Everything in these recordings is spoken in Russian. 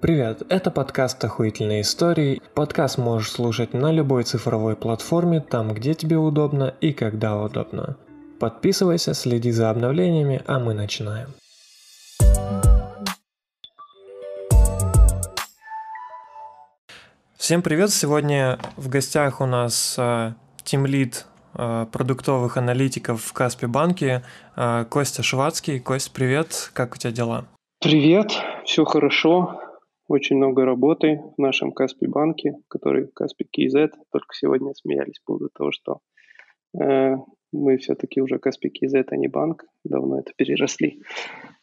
Привет, это подкаст «Охуительные истории». Подкаст можешь слушать на любой цифровой платформе, там, где тебе удобно и когда удобно. Подписывайся, следи за обновлениями, а мы начинаем. Всем привет! Сегодня в гостях у нас тимлид а, продуктовых аналитиков в Каспи банке а, Костя Швацкий. Кость, привет! Как у тебя дела? Привет, все хорошо. Очень много работы в нашем Каспи банке, который Каспи KZ. Только сегодня смеялись по поводу того, что э, мы все-таки уже Каспи KZ, а не банк. Давно это переросли.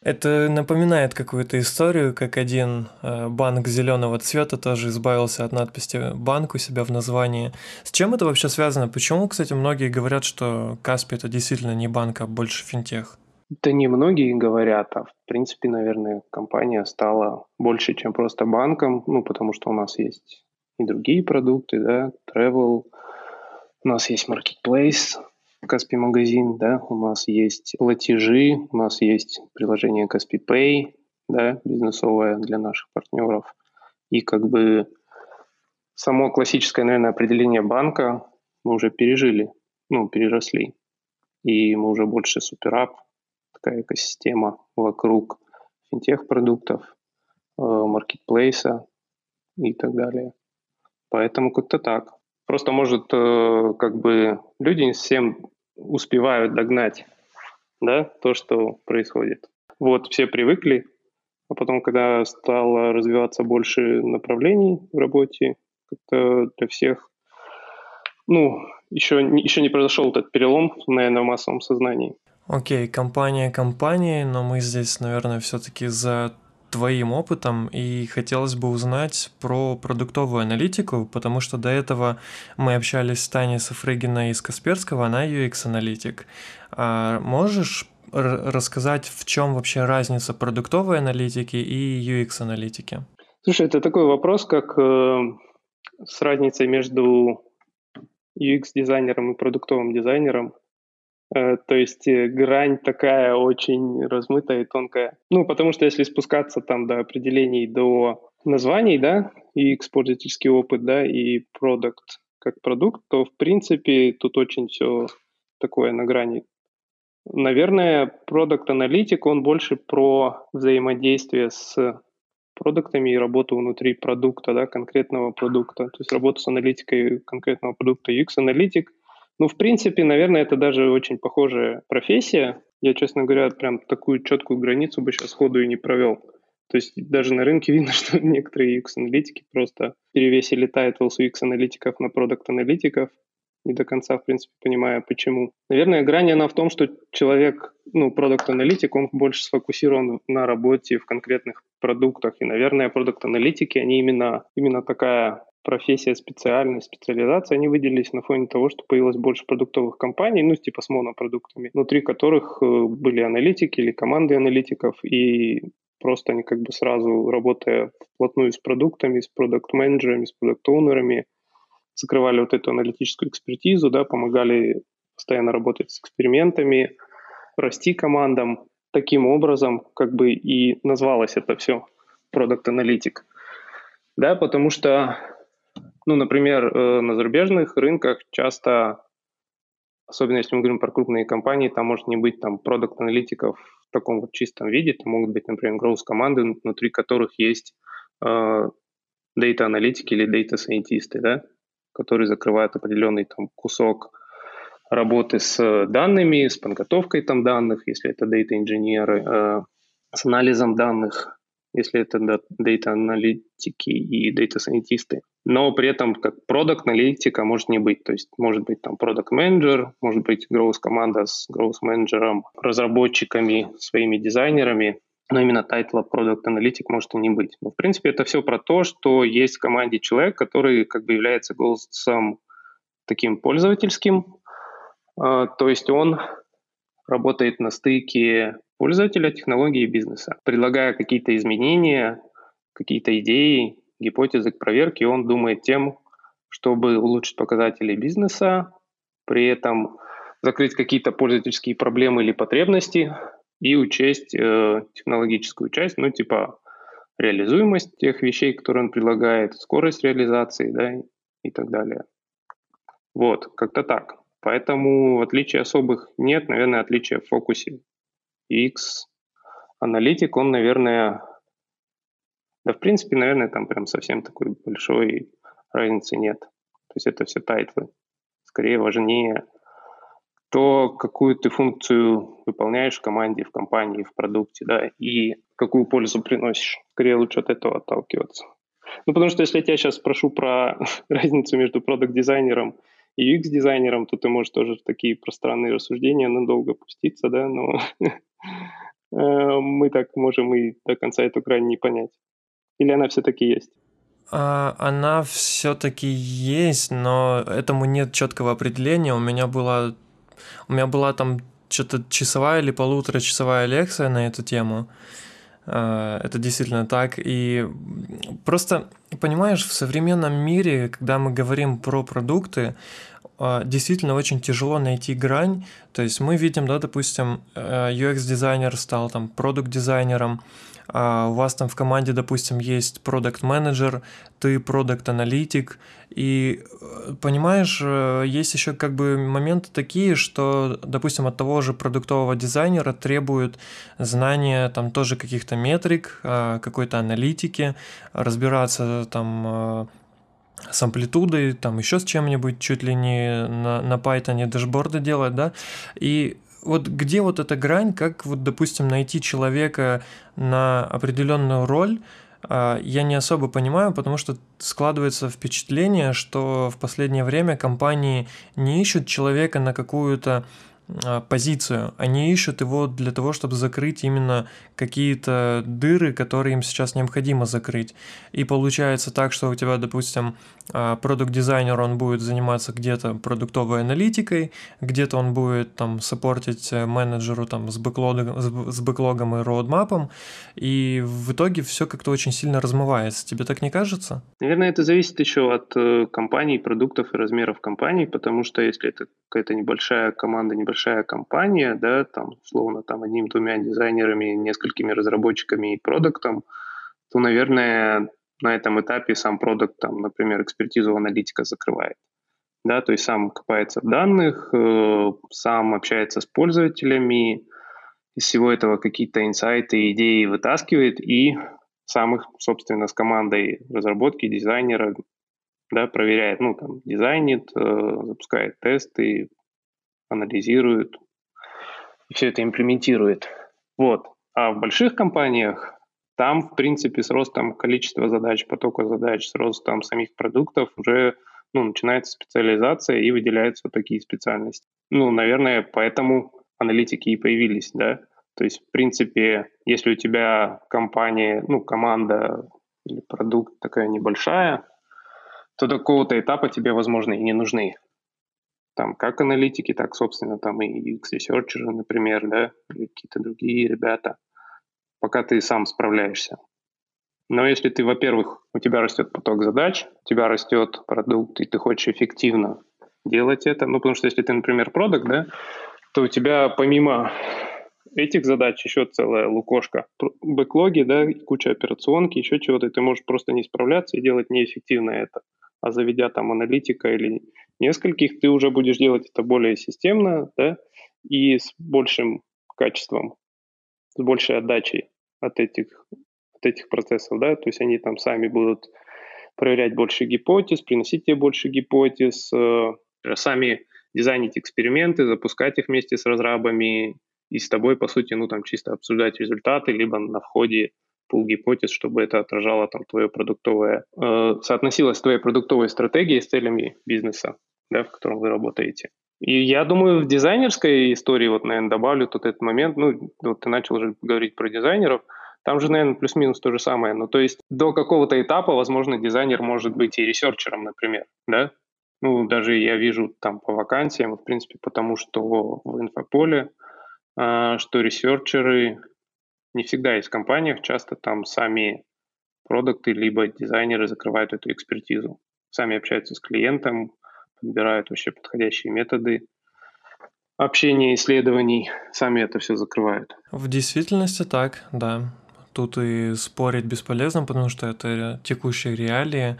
Это напоминает какую-то историю, как один э, банк зеленого цвета тоже избавился от надписи «банк» у себя в названии. С чем это вообще связано? Почему, кстати, многие говорят, что Каспи это действительно не банк, а больше финтех? Да не многие говорят, а в принципе, наверное, компания стала больше, чем просто банком, ну, потому что у нас есть и другие продукты, да, travel, у нас есть marketplace, Каспи магазин, да, у нас есть платежи, у нас есть приложение Каспи Pay, да, бизнесовое для наших партнеров. И как бы само классическое, наверное, определение банка мы уже пережили, ну, переросли. И мы уже больше суперап, такая экосистема вокруг финтех-продуктов, э, маркетплейса и так далее. Поэтому как-то так. Просто, может, э, как бы люди не всем успевают догнать да, то, что происходит. Вот, все привыкли, а потом, когда стало развиваться больше направлений в работе, как-то для всех, ну, еще, еще не произошел этот перелом, наверное, в массовом сознании. Окей, компания компании, но мы здесь, наверное, все-таки за твоим опытом и хотелось бы узнать про продуктовую аналитику, потому что до этого мы общались с Таней Сафрыгиной из Касперского, она UX-аналитик. А можешь рассказать, в чем вообще разница продуктовой аналитики и UX-аналитики? Слушай, это такой вопрос, как э, с разницей между UX-дизайнером и продуктовым дизайнером. Э, то есть э, грань такая очень размытая и тонкая. Ну, потому что если спускаться там до определений, до названий, да, и пользовательский опыт, да, и продукт как продукт, то, в принципе, тут очень все такое на грани. Наверное, продукт-аналитик, он больше про взаимодействие с продуктами и работу внутри продукта, да, конкретного продукта. То есть работу с аналитикой конкретного продукта. UX-аналитик ну, в принципе, наверное, это даже очень похожая профессия. Я, честно говоря, прям такую четкую границу бы сейчас сходу и не провел. То есть даже на рынке видно, что некоторые UX-аналитики просто перевесили тайтл с UX-аналитиков на продукт-аналитиков, не до конца, в принципе, понимая, почему. Наверное, грань она в том, что человек, ну, продукт-аналитик, он больше сфокусирован на работе в конкретных продуктах. И, наверное, продукт-аналитики, они именно, именно такая профессия, специальность, специализация, они выделились на фоне того, что появилось больше продуктовых компаний, ну, типа с монопродуктами, внутри которых э, были аналитики или команды аналитиков, и просто они как бы сразу, работая вплотную с продуктами, с продукт-менеджерами, с продукт-оунерами, закрывали вот эту аналитическую экспертизу, да, помогали постоянно работать с экспериментами, расти командам. Таким образом, как бы и назвалось это все продукт-аналитик. Да, потому что ну, например, э, на зарубежных рынках часто, особенно если мы говорим про крупные компании, там может не быть там продукт-аналитиков в таком вот чистом виде, там могут быть, например, growth-команды, внутри которых есть э, дата-аналитики или дата-сайентисты, да, которые закрывают определенный там кусок работы с данными, с подготовкой там данных, если это дата-инженеры, э, с анализом данных, если это дата-аналитики и дата-сайентисты. Но при этом как продукт-аналитика может не быть. То есть может быть там продукт-менеджер, может быть growth-команда с growth-менеджером, разработчиками, своими дизайнерами, но именно тайтла продукт-аналитик может и не быть. Но в принципе это все про то, что есть в команде человек, который как бы является голосом таким пользовательским, а, то есть он работает на стыке пользователя, технологии и бизнеса, предлагая какие-то изменения, какие-то идеи, гипотезы к проверке, он думает тем, чтобы улучшить показатели бизнеса, при этом закрыть какие-то пользовательские проблемы или потребности и учесть э, технологическую часть, ну типа реализуемость тех вещей, которые он предлагает, скорость реализации, да, и так далее. Вот, как-то так. Поэтому отличий особых нет, наверное, отличия в фокусе. X аналитик, он, наверное, да, в принципе, наверное, там прям совсем такой большой разницы нет. То есть это все тайтлы. Скорее важнее то, какую ты функцию выполняешь в команде, в компании, в продукте, да, и какую пользу приносишь. Скорее лучше от этого отталкиваться. Ну, потому что если я тебя сейчас спрошу про разницу между продукт-дизайнером и UX-дизайнером, то ты можешь тоже в такие пространные рассуждения надолго пуститься, да, но мы так можем и до конца эту грань не понять. Или она все-таки есть? А, она все-таки есть, но этому нет четкого определения. У меня была, у меня была там что-то часовая или полуторачасовая лекция на эту тему. А, это действительно так. И просто, понимаешь, в современном мире, когда мы говорим про продукты, а, действительно очень тяжело найти грань. То есть мы видим, да, допустим, э, UX-дизайнер стал там продукт-дизайнером, у вас там в команде, допустим, есть продукт менеджер ты продукт аналитик и э, понимаешь, э, есть еще как бы моменты такие, что, допустим, от того же продуктового дизайнера требуют знания там тоже каких-то метрик, а, какой-то аналитики, разбираться там э, с амплитудой, там еще с чем-нибудь, чуть ли не на, на Python дашборды делать, да, и вот где вот эта грань, как вот, допустим, найти человека на определенную роль, а, я не особо понимаю, потому что складывается впечатление, что в последнее время компании не ищут человека на какую-то позицию. Они ищут его для того, чтобы закрыть именно какие-то дыры, которые им сейчас необходимо закрыть. И получается так, что у тебя, допустим, а, продукт-дизайнер, он будет заниматься где-то продуктовой аналитикой, где-то он будет там саппортить э, менеджеру там с бэклогом, с бэклогом и роудмапом, и в итоге все как-то очень сильно размывается. Тебе так не кажется? Наверное, это зависит еще от э, компаний, продуктов и размеров компаний, потому что если это какая-то небольшая команда, небольшая компания, да, там, условно, там, одним-двумя дизайнерами, несколькими разработчиками и продуктом, то, наверное, на этом этапе сам продукт, там, например, экспертизу аналитика закрывает. Да, то есть сам копается в данных, э, сам общается с пользователями, из всего этого какие-то инсайты, идеи вытаскивает и сам их, собственно, с командой разработки, дизайнера да, проверяет, ну, там, дизайнит, э, запускает тесты, анализирует, и все это имплементирует. Вот. А в больших компаниях там, в принципе, с ростом количества задач, потока задач, с ростом самих продуктов уже ну, начинается специализация и выделяются такие специальности. Ну, наверное, поэтому аналитики и появились, да. То есть, в принципе, если у тебя компания, ну, команда или продукт такая небольшая, то до какого-то этапа тебе, возможно, и не нужны. Там как аналитики, так, собственно, там и UX-ресерчеры, например, да, или какие-то другие ребята, пока ты сам справляешься. Но если ты, во-первых, у тебя растет поток задач, у тебя растет продукт, и ты хочешь эффективно делать это, ну, потому что если ты, например, продукт, да, то у тебя помимо этих задач еще целая лукошка. Бэклоги, да, куча операционки, еще чего-то, и ты можешь просто не справляться и делать неэффективно это а заведя там аналитика или нескольких, ты уже будешь делать это более системно, да, и с большим качеством, с большей отдачей от этих, от этих процессов, да, то есть они там сами будут проверять больше гипотез, приносить тебе больше гипотез, э, сами дизайнить эксперименты, запускать их вместе с разрабами и с тобой, по сути, ну, там чисто обсуждать результаты, либо на входе пул гипотез, чтобы это отражало там твое продуктовое, э, соотносилось с твоей продуктовой стратегией с целями бизнеса, да, в котором вы работаете. И я думаю, в дизайнерской истории, вот, наверное, добавлю тут этот момент, ну, вот ты начал уже говорить про дизайнеров, там же, наверное, плюс-минус то же самое. Ну, то есть до какого-то этапа, возможно, дизайнер может быть и ресерчером, например, да? Ну, даже я вижу там по вакансиям, в принципе, потому что в инфополе, э, что ресерчеры не всегда есть в компаниях, часто там сами продукты либо дизайнеры закрывают эту экспертизу. Сами общаются с клиентом, подбирают вообще подходящие методы общения, исследований, сами это все закрывают. В действительности так, да. тут и спорить бесполезно, потому что это текущие реалии.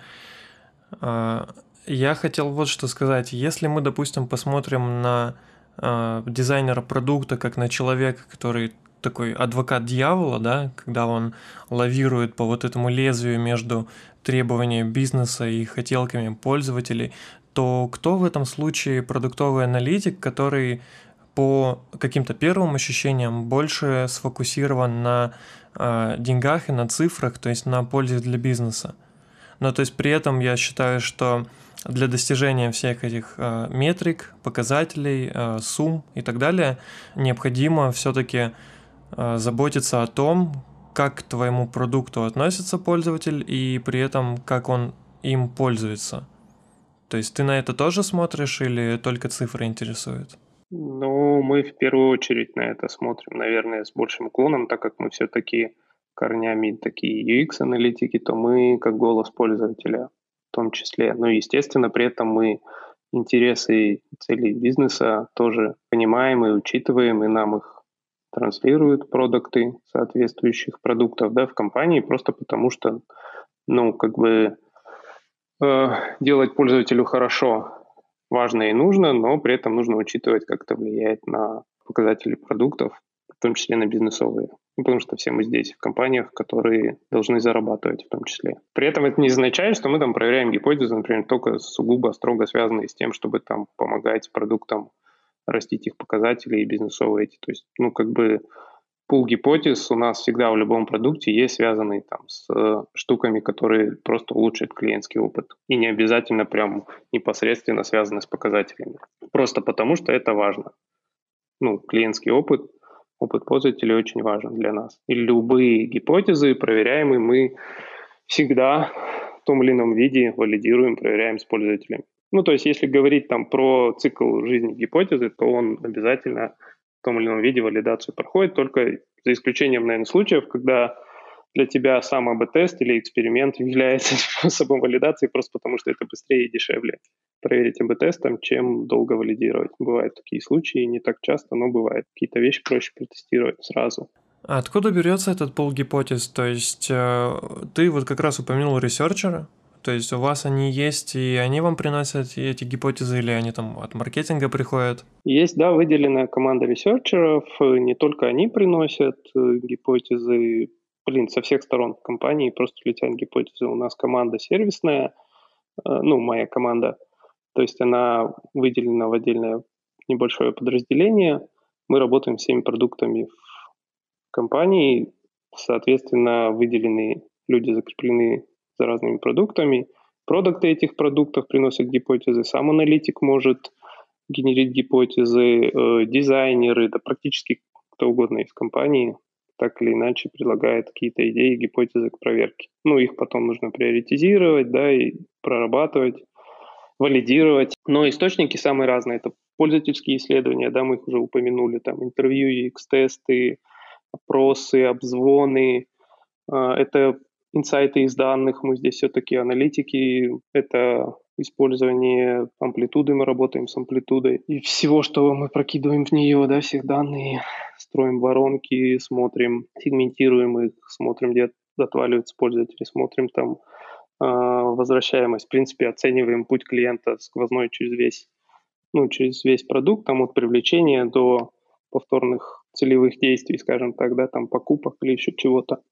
А, я хотел вот что сказать. Если мы, допустим, посмотрим на э, дизайнера продукта как на человека, который такой адвокат дьявола, да, когда он лавирует по вот этому лезвию между требованиями бизнеса и хотелками пользователей, то кто в этом случае продуктовый аналитик, который по каким-то первым ощущениям больше сфокусирован на э, деньгах и на цифрах, то есть на пользе для бизнеса. Но то есть при этом я считаю, что для достижения всех этих э, метрик, показателей, э, сумм и так далее, необходимо все-таки заботиться о том, как к твоему продукту относится пользователь и при этом как он им пользуется. То есть ты на это тоже смотришь или только цифры интересуют? Ну, мы в первую очередь на это смотрим, наверное, с большим уклоном, так как мы все-таки корнями такие UX-аналитики, то мы как голос пользователя в том числе. Но, естественно, при этом мы интересы и цели бизнеса тоже понимаем и учитываем, и нам их транслируют продукты соответствующих продуктов да, в компании, просто потому что, ну, как бы э, делать пользователю хорошо важно и нужно, но при этом нужно учитывать, как это влияет на показатели продуктов, в том числе на бизнесовые. Ну, потому что все мы здесь в компаниях, которые должны зарабатывать в том числе. При этом это не означает, что мы там проверяем гипотезы, например, только сугубо строго связанные с тем, чтобы там помогать продуктам растить их показатели и бизнесовые эти. То есть, ну, как бы пул гипотез у нас всегда в любом продукте есть связанный там с э, штуками, которые просто улучшат клиентский опыт. И не обязательно прям непосредственно связаны с показателями. Просто потому, что это важно. Ну, клиентский опыт опыт пользователя очень важен для нас. И любые гипотезы проверяемые мы всегда в том или ином виде валидируем, проверяем с пользователем. Ну, то есть, если говорить там про цикл жизни гипотезы, то он обязательно в том или ином виде валидацию проходит, только за исключением, наверное, случаев, когда для тебя сам АБ-тест или эксперимент является способом валидации просто потому, что это быстрее и дешевле проверить АБ-тестом, чем долго валидировать. Бывают такие случаи, не так часто, но бывает. Какие-то вещи проще протестировать сразу. А откуда берется этот пол гипотез? То есть э, ты вот как раз упомянул ресерчера, то есть у вас они есть, и они вам приносят эти гипотезы, или они там от маркетинга приходят? Есть, да, выделенная команда ресерчеров. Не только они приносят э, гипотезы, блин, со всех сторон компании просто летят гипотезы. У нас команда сервисная, э, ну, моя команда, то есть она выделена в отдельное небольшое подразделение. Мы работаем всеми продуктами в компании, соответственно, выделены люди закреплены за разными продуктами. Продукты этих продуктов приносят гипотезы, сам аналитик может генерить гипотезы, э, дизайнеры, да практически кто угодно из компании так или иначе предлагает какие-то идеи, гипотезы к проверке. Ну, их потом нужно приоритизировать, да, и прорабатывать валидировать. Но источники самые разные. Это пользовательские исследования, да, мы их уже упомянули, там интервью, UX-тесты, опросы, обзвоны. А, это инсайты из данных, мы здесь все-таки аналитики, это использование амплитуды, мы работаем с амплитудой. И всего, что мы прокидываем в нее, да, всех данные, строим воронки, смотрим, сегментируем их, смотрим, где отваливаются пользователи, смотрим там а, возвращаемость. В принципе, оцениваем путь клиента сквозной через весь, ну, через весь продукт, там от привлечения до повторных целевых действий, скажем так, да, там покупок или еще чего-то.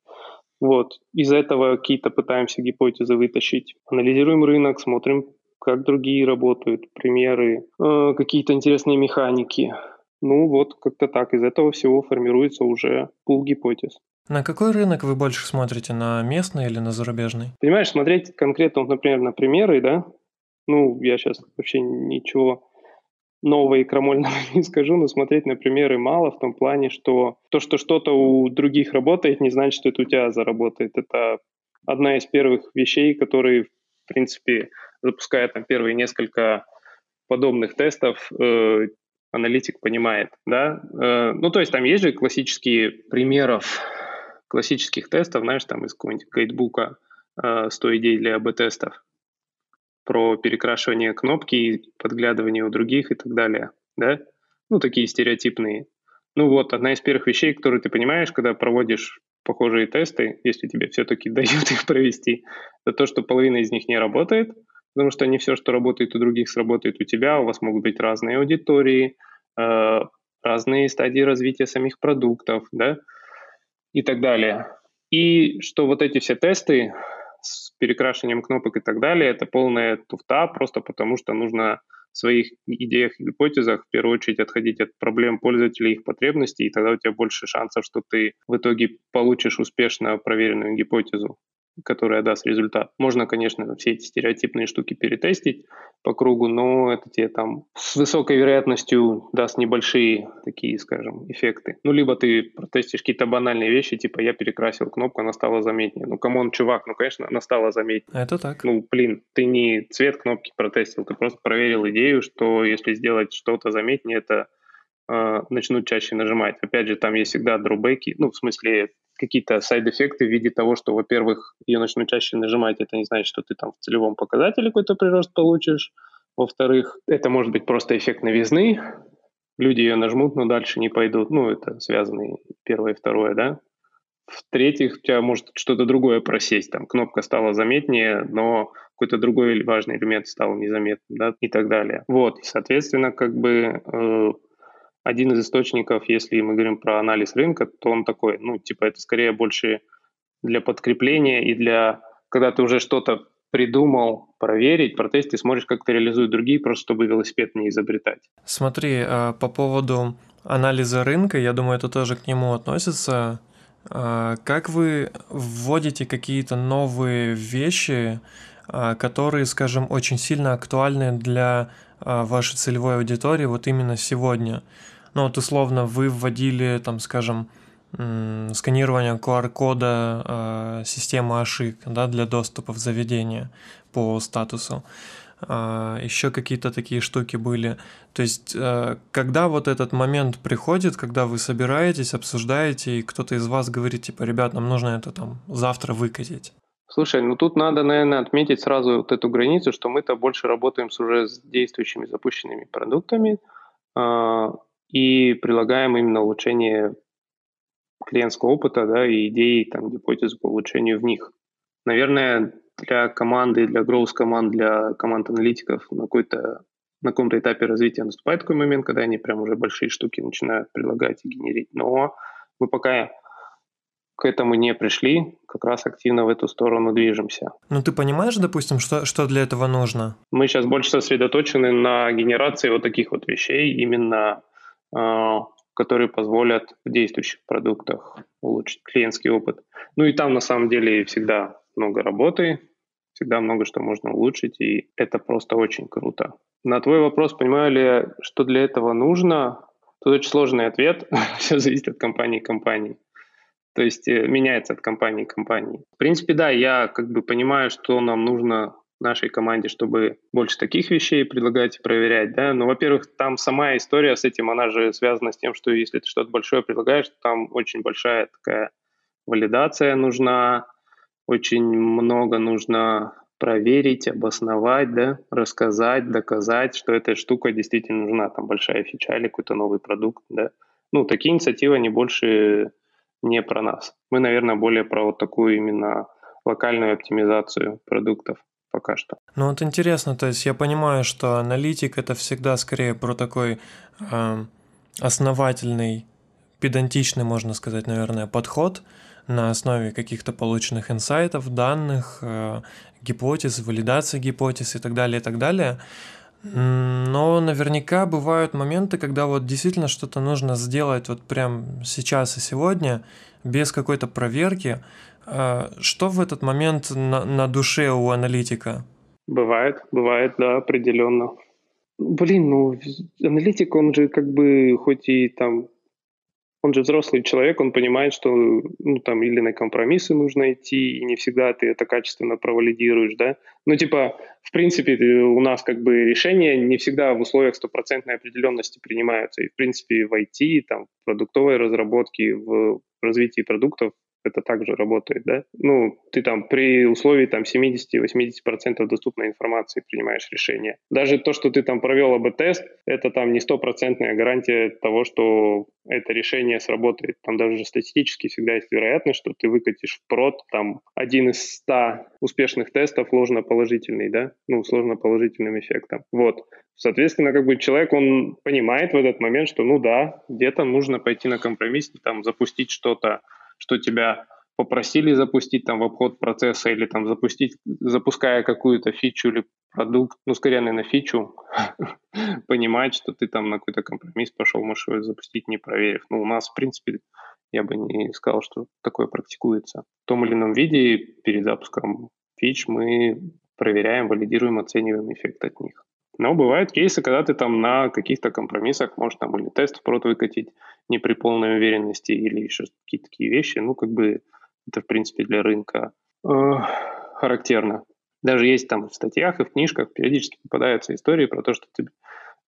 Вот. Из этого какие-то пытаемся гипотезы вытащить. Анализируем рынок, смотрим, как другие работают, примеры, э, какие-то интересные механики. Ну вот, как-то так. Из этого всего формируется уже пул гипотез. На какой рынок вы больше смотрите, на местный или на зарубежный? Понимаешь, смотреть конкретно, вот, например, на примеры, да, ну, я сейчас вообще ничего и крамольного не скажу, но смотреть на примеры мало в том плане, что то, что что-то у других работает, не значит, что это у тебя заработает. Это одна из первых вещей, которые, в принципе, запуская там первые несколько подобных тестов, э, аналитик понимает, да. Э, ну, то есть там есть же классические примеров классических тестов, знаешь, там из какого-нибудь гайдбука э, 100 идей для АБ-тестов про перекрашивание кнопки, подглядывание у других и так далее, да? Ну, такие стереотипные. Ну вот, одна из первых вещей, которые ты понимаешь, когда проводишь похожие тесты, если тебе все-таки дают их провести, это то, что половина из них не работает, потому что не все, что работает у других, сработает у тебя, у вас могут быть разные аудитории, э, разные стадии развития самих продуктов, да, и так далее. И что вот эти все тесты перекрашиванием кнопок и так далее, это полная туфта, просто потому что нужно в своих идеях и гипотезах в первую очередь отходить от проблем пользователей их потребностей, и тогда у тебя больше шансов, что ты в итоге получишь успешно проверенную гипотезу которая даст результат. Можно, конечно, все эти стереотипные штуки перетестить по кругу, но это тебе там с высокой вероятностью даст небольшие такие, скажем, эффекты. Ну, либо ты протестишь какие-то банальные вещи, типа я перекрасил кнопку, она стала заметнее. Ну, come on, чувак, ну, конечно, она стала заметнее. Это так. Ну, блин, ты не цвет кнопки протестил, ты просто проверил идею, что если сделать что-то заметнее, это э, начнут чаще нажимать. Опять же, там есть всегда дробеки, ну, в смысле, какие-то сайд-эффекты в виде того, что, во-первых, ее начнут чаще нажимать, это не значит, что ты там в целевом показателе какой-то прирост получишь. Во-вторых, это может быть просто эффект новизны. Люди ее нажмут, но дальше не пойдут. Ну, это связано первое и второе, да. В-третьих, у тебя может что-то другое просесть. Там кнопка стала заметнее, но какой-то другой важный элемент стал незаметным, да, и так далее. Вот, соответственно, как бы э, один из источников, если мы говорим про анализ рынка, то он такой, ну, типа, это скорее больше для подкрепления и для, когда ты уже что-то придумал проверить, протестить, ты смотришь, как это реализуют другие, просто чтобы велосипед не изобретать. Смотри, а, по поводу анализа рынка, я думаю, это тоже к нему относится. А, как вы вводите какие-то новые вещи, а, которые, скажем, очень сильно актуальны для вашей целевой аудитории вот именно сегодня? Ну, вот условно вы вводили, там, скажем, сканирование QR-кода э, системы ошибок да, для доступа в заведение по статусу. Э, еще какие-то такие штуки были. То есть, э, когда вот этот момент приходит, когда вы собираетесь, обсуждаете, и кто-то из вас говорит, типа, ребят, нам нужно это там завтра выкатить. Слушай, ну тут надо, наверное, отметить сразу вот эту границу, что мы-то больше работаем с уже действующими запущенными продуктами, и прилагаем именно улучшение клиентского опыта да, и идеи, там, гипотез по улучшению в них. Наверное, для команды, для growth команд, для команд аналитиков на какой-то на каком-то этапе развития наступает такой момент, когда они прям уже большие штуки начинают предлагать и генерить. Но мы пока к этому не пришли, как раз активно в эту сторону движемся. Ну ты понимаешь, допустим, что, что для этого нужно? Мы сейчас больше сосредоточены на генерации вот таких вот вещей, именно которые позволят в действующих продуктах улучшить клиентский опыт. Ну и там на самом деле всегда много работы, всегда много что можно улучшить, и это просто очень круто. На твой вопрос, понимаю ли, что для этого нужно, тут очень сложный ответ, все зависит от компании к компании. То есть э, меняется от компании к компании. В принципе, да, я как бы понимаю, что нам нужно нашей команде, чтобы больше таких вещей предлагать и проверять, да, но, во-первых, там сама история с этим, она же связана с тем, что если ты что-то большое предлагаешь, там очень большая такая валидация нужна, очень много нужно проверить, обосновать, да, рассказать, доказать, что эта штука действительно нужна, там большая фича или какой-то новый продукт, да. Ну, такие инициативы, они больше не про нас. Мы, наверное, более про вот такую именно локальную оптимизацию продуктов пока что. Ну вот интересно, то есть я понимаю, что аналитик это всегда скорее про такой э, основательный, педантичный, можно сказать, наверное, подход на основе каких-то полученных инсайтов, данных, э, гипотез, валидации гипотез и так далее, и так далее. Но наверняка бывают моменты, когда вот действительно что-то нужно сделать вот прям сейчас и сегодня, без какой-то проверки, а, что в этот момент на, на душе у аналитика? Бывает, бывает, да, определенно. Блин, ну, аналитик, он же как бы, хоть и там, он же взрослый человек, он понимает, что, ну, там, или на компромиссы нужно идти, и не всегда ты это качественно провалидируешь, да. Ну, типа, в принципе, у нас как бы решения не всегда в условиях стопроцентной определенности принимаются. И, в принципе, в IT, там, в продуктовой разработке, в развитии продуктов это также работает, да? Ну, ты там при условии там 70-80% доступной информации принимаешь решение. Даже то, что ты там провел АБ-тест, это там не стопроцентная гарантия того, что это решение сработает. Там даже статистически всегда есть вероятность, что ты выкатишь в прод там один из ста успешных тестов ложно-положительный, да? Ну, сложно-положительным эффектом. Вот. Соответственно, как бы человек, он понимает в этот момент, что, ну да, где-то нужно пойти на компромисс, там, запустить что-то, что тебя попросили запустить там в обход процесса или там запустить, запуская какую-то фичу или продукт, ну, скорее, наверное, фичу, понимать, что ты там на какой-то компромисс пошел, можешь его запустить, не проверив. Ну, у нас, в принципе, я бы не сказал, что такое практикуется. В том или ином виде перед запуском фич мы проверяем, валидируем, оцениваем эффект от них. Но бывают кейсы, когда ты там на каких-то компромиссах можешь там или тест в прод выкатить не при полной уверенности или еще какие-то такие вещи. Ну, как бы это, в принципе, для рынка э, характерно. Даже есть там в статьях и в книжках периодически попадаются истории про то, что ты,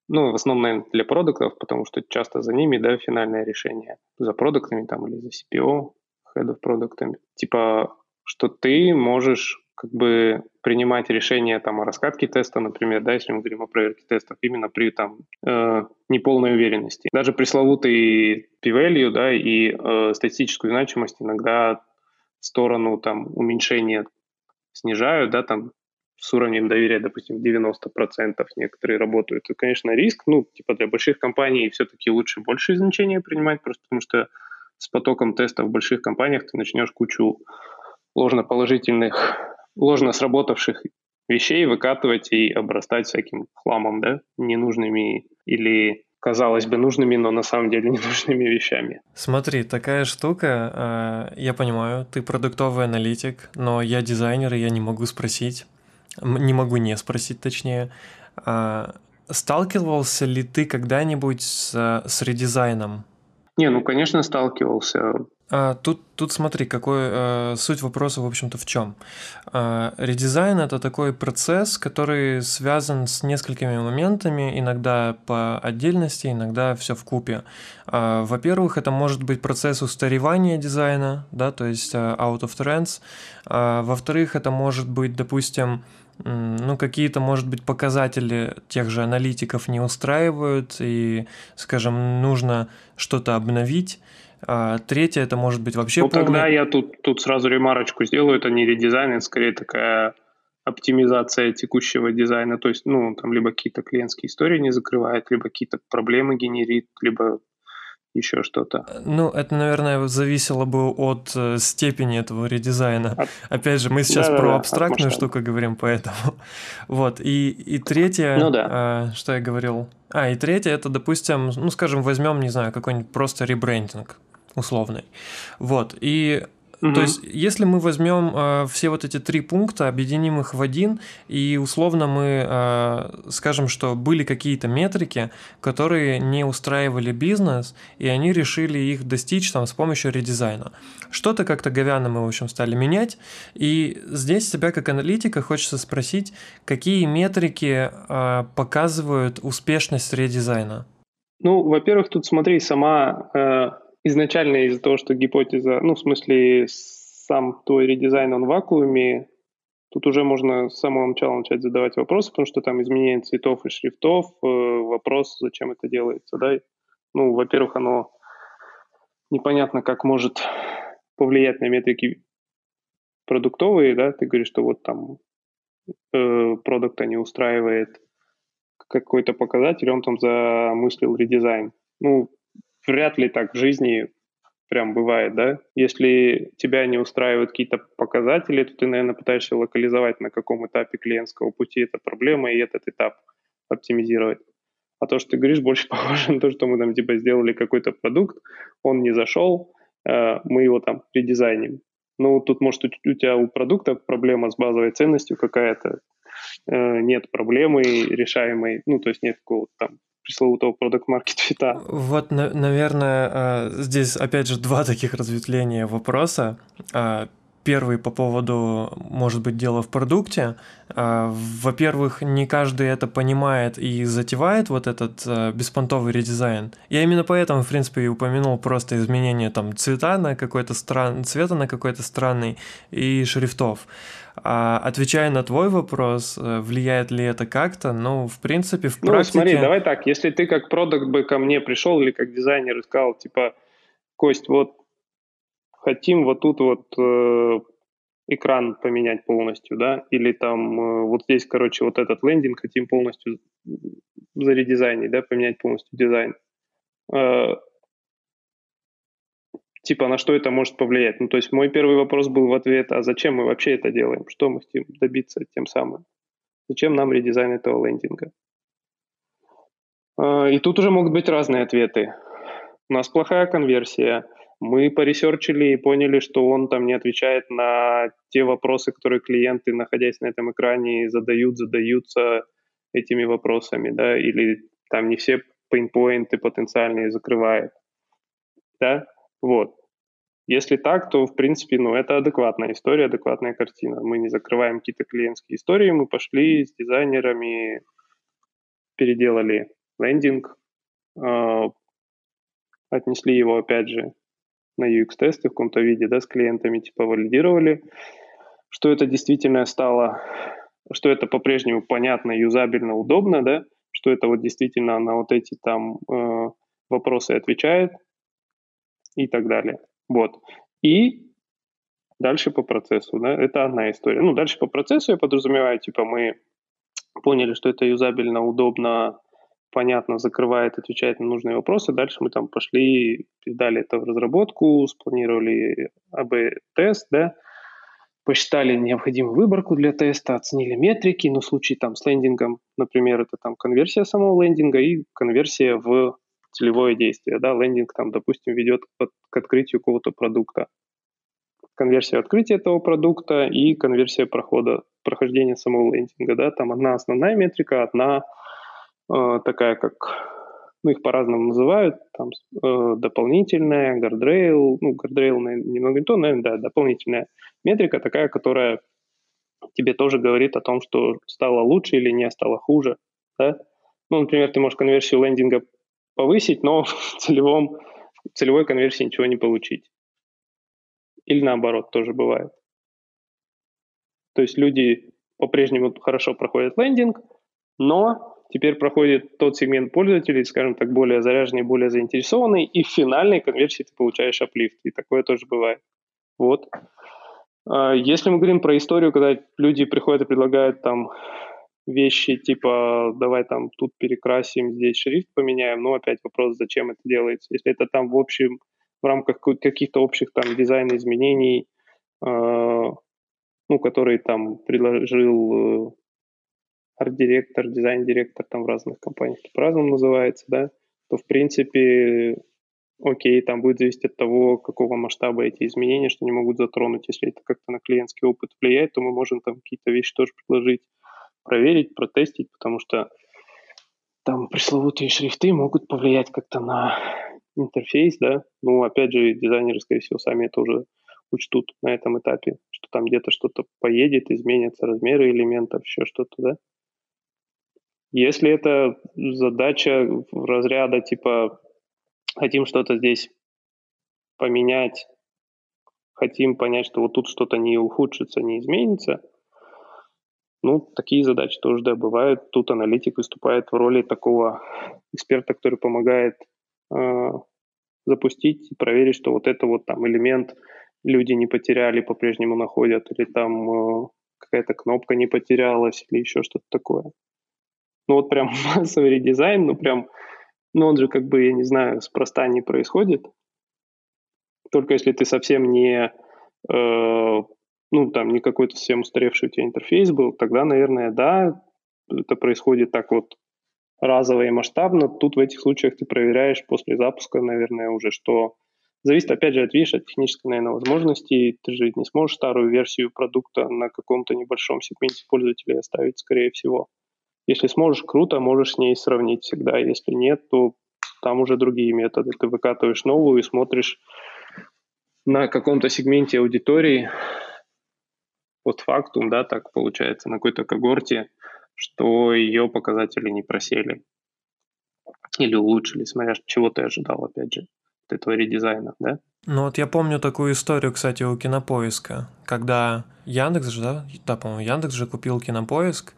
ну, в основном, наверное, для продуктов, потому что часто за ними, да, финальное решение. За продуктами там или за CPO, head of продуктами. Типа, что ты можешь как бы принимать решение там о раскатке теста, например, да, если мы говорим о проверке тестов, именно при там э, неполной уверенности. Даже пресловутый p-value, да, и э, статистическую значимость иногда в сторону там уменьшения снижают, да, там с уровнем доверия, допустим, 90% некоторые работают. Это, конечно, риск. Ну, типа для больших компаний все-таки лучше большие значения принимать, просто потому что с потоком тестов в больших компаниях ты начнешь кучу ложноположительных ложно сработавших вещей выкатывать и обрастать всяким хламом, да, ненужными или казалось бы, нужными, но на самом деле ненужными вещами. Смотри, такая штука, а, я понимаю, ты продуктовый аналитик, но я дизайнер, и я не могу спросить, не могу не спросить точнее, а, сталкивался ли ты когда-нибудь с, с редизайном? Не, ну, конечно, сталкивался. А, тут, тут смотри, какой а, суть вопроса, в общем-то, в чем. А, редизайн это такой процесс, который связан с несколькими моментами, иногда по отдельности, иногда все в купе. А, во-первых, это может быть процесс устаревания дизайна, да, то есть а, out of trends. А, во-вторых, это может быть, допустим, ну, какие-то, может быть, показатели тех же аналитиков не устраивают, и, скажем, нужно что-то обновить. А третье, это может быть вообще... Ну, полный... тогда я тут, тут сразу ремарочку сделаю, это не редизайн, это скорее такая оптимизация текущего дизайна, то есть, ну, там либо какие-то клиентские истории не закрывает, либо какие-то проблемы генерит, либо еще что-то. Ну, это, наверное, зависело бы от э, степени этого редизайна. От... Опять же, мы сейчас да, про да, абстрактную штуку говорим, поэтому. вот. И, и третье, ну, да. а, что я говорил? А, и третье, это, допустим, ну, скажем, возьмем, не знаю, какой-нибудь просто ребрендинг условный. Вот. И Угу. То есть, если мы возьмем э, все вот эти три пункта, объединим их в один, и условно мы э, скажем, что были какие-то метрики, которые не устраивали бизнес, и они решили их достичь там с помощью редизайна. Что-то как-то говяно мы, в общем, стали менять, и здесь себя как аналитика хочется спросить, какие метрики э, показывают успешность редизайна? Ну, во-первых, тут смотри, сама э, изначально из-за того, что гипотеза, ну, в смысле, сам твой редизайн, он в вакууме, тут уже можно с самого начала начать задавать вопросы, потому что там изменение цветов и шрифтов, э, вопрос, зачем это делается, да. Ну, во-первых, оно непонятно, как может повлиять на метрики продуктовые, да, ты говоришь, что вот там э, продукта не устраивает какой-то показатель, он там замыслил редизайн. Ну, вряд ли так в жизни прям бывает, да? Если тебя не устраивают какие-то показатели, то ты, наверное, пытаешься локализовать, на каком этапе клиентского пути эта проблема, и этот этап оптимизировать. А то, что ты говоришь, больше похоже на то, что мы там типа сделали какой-то продукт, он не зашел, э, мы его там редизайним. Ну, тут, может, у, тебя у продукта проблема с базовой ценностью какая-то, э, нет проблемы решаемой, ну, то есть нет какого-то там пресловутого продукт маркет фита. Вот, наверное, а, здесь опять же два таких разветвления вопроса. А, Первый по поводу, может быть, дела в продукте. А, во-первых, не каждый это понимает и затевает вот этот беспонтовый редизайн. Я именно поэтому, в принципе, и упомянул просто изменение там цвета на какой-то стран... цвета на какой-то странный и шрифтов. А, отвечая на твой вопрос, э, влияет ли это как-то, ну, в принципе, в практике... Ну, смотри, давай так, если ты как продукт бы ко мне пришел или как дизайнер и сказал, типа, Кость, вот хотим вот тут вот э, экран поменять полностью, да, или там э, вот здесь, короче, вот этот лендинг хотим полностью заредизайнить, да, поменять полностью дизайн. Э, типа, на что это может повлиять? Ну, то есть мой первый вопрос был в ответ, а зачем мы вообще это делаем? Что мы хотим добиться тем самым? Зачем нам редизайн этого лендинга? Э, и тут уже могут быть разные ответы. У нас плохая конверсия, мы поресерчили и поняли, что он там не отвечает на те вопросы, которые клиенты, находясь на этом экране, задают, задаются этими вопросами, да, или там не все пейнпоинты потенциальные закрывает, да, вот. Если так, то, в принципе, ну, это адекватная история, адекватная картина. Мы не закрываем какие-то клиентские истории, мы пошли с дизайнерами, переделали лендинг, э, отнесли его, опять же, на UX-тесты в каком-то виде, да, с клиентами, типа валидировали, что это действительно стало, что это по-прежнему понятно, юзабельно, удобно, да, что это вот действительно на вот эти там э, вопросы отвечает и так далее. Вот. И дальше по процессу, да, это одна история. Ну, дальше по процессу я подразумеваю, типа мы поняли, что это юзабельно, удобно, понятно закрывает, отвечает на нужные вопросы. Дальше мы там пошли, передали это в разработку, спланировали АБ-тест, да, посчитали необходимую выборку для теста, оценили метрики, но в случае там с лендингом, например, это там конверсия самого лендинга и конверсия в целевое действие, да, лендинг там, допустим, ведет к открытию какого-то продукта. Конверсия открытия этого продукта и конверсия прохода, прохождения самого лендинга, да, там одна основная метрика, одна Э, такая как, ну, их по-разному называют, там, э, дополнительная, гардрейл, ну, гардрейл немного не то, наверное, да, дополнительная метрика такая, которая тебе тоже говорит о том, что стало лучше или не стало хуже, да. Ну, например, ты можешь конверсию лендинга повысить, но в целевом, в целевой конверсии ничего не получить. Или наоборот, тоже бывает. То есть люди по-прежнему хорошо проходят лендинг, но теперь проходит тот сегмент пользователей, скажем так, более заряженный, более заинтересованный, и в финальной конверсии ты получаешь аплифт, и такое тоже бывает. Вот. А, если мы говорим про историю, когда люди приходят и предлагают там вещи типа давай там тут перекрасим, здесь шрифт поменяем, ну опять вопрос, зачем это делается. Если это там в общем, в рамках каких-то общих там дизайн изменений, э, ну, которые там предложил арт-директор, дизайн-директор там в разных компаниях по-разному называется, да, то в принципе окей, там будет зависеть от того, какого масштаба эти изменения, что они могут затронуть. Если это как-то на клиентский опыт влияет, то мы можем там какие-то вещи тоже предложить, проверить, протестить, потому что там пресловутые шрифты могут повлиять как-то на интерфейс, да. Ну, опять же, дизайнеры, скорее всего, сами это уже учтут на этом этапе, что там где-то что-то поедет, изменятся размеры элементов, еще что-то, да. Если это задача в разряда типа хотим что-то здесь поменять, хотим понять, что вот тут что-то не ухудшится, не изменится, ну, такие задачи тоже, да, бывают. Тут аналитик выступает в роли такого эксперта, который помогает э, запустить и проверить, что вот это вот там элемент люди не потеряли, по-прежнему находят, или там э, какая-то кнопка не потерялась, или еще что-то такое ну вот прям массовый редизайн, ну прям, ну он же как бы, я не знаю, спроста не происходит. Только если ты совсем не, э, ну там не какой-то совсем устаревший у тебя интерфейс был, тогда, наверное, да, это происходит так вот разово и масштабно. Тут в этих случаях ты проверяешь после запуска, наверное, уже, что зависит, опять же, от, видишь, от технической, наверное, возможности. Ты же не сможешь старую версию продукта на каком-то небольшом сегменте пользователей оставить, скорее всего. Если сможешь, круто, можешь с ней сравнить всегда. Если нет, то там уже другие методы. Ты выкатываешь новую и смотришь на каком-то сегменте аудитории, постфактум, да, так получается, на какой-то когорте, что ее показатели не просели или улучшились, смотря чего ты ожидал, опять же, от этого редизайна, да? Ну вот я помню такую историю, кстати, у Кинопоиска, когда Яндекс же, да, да, по-моему, Яндекс же купил Кинопоиск,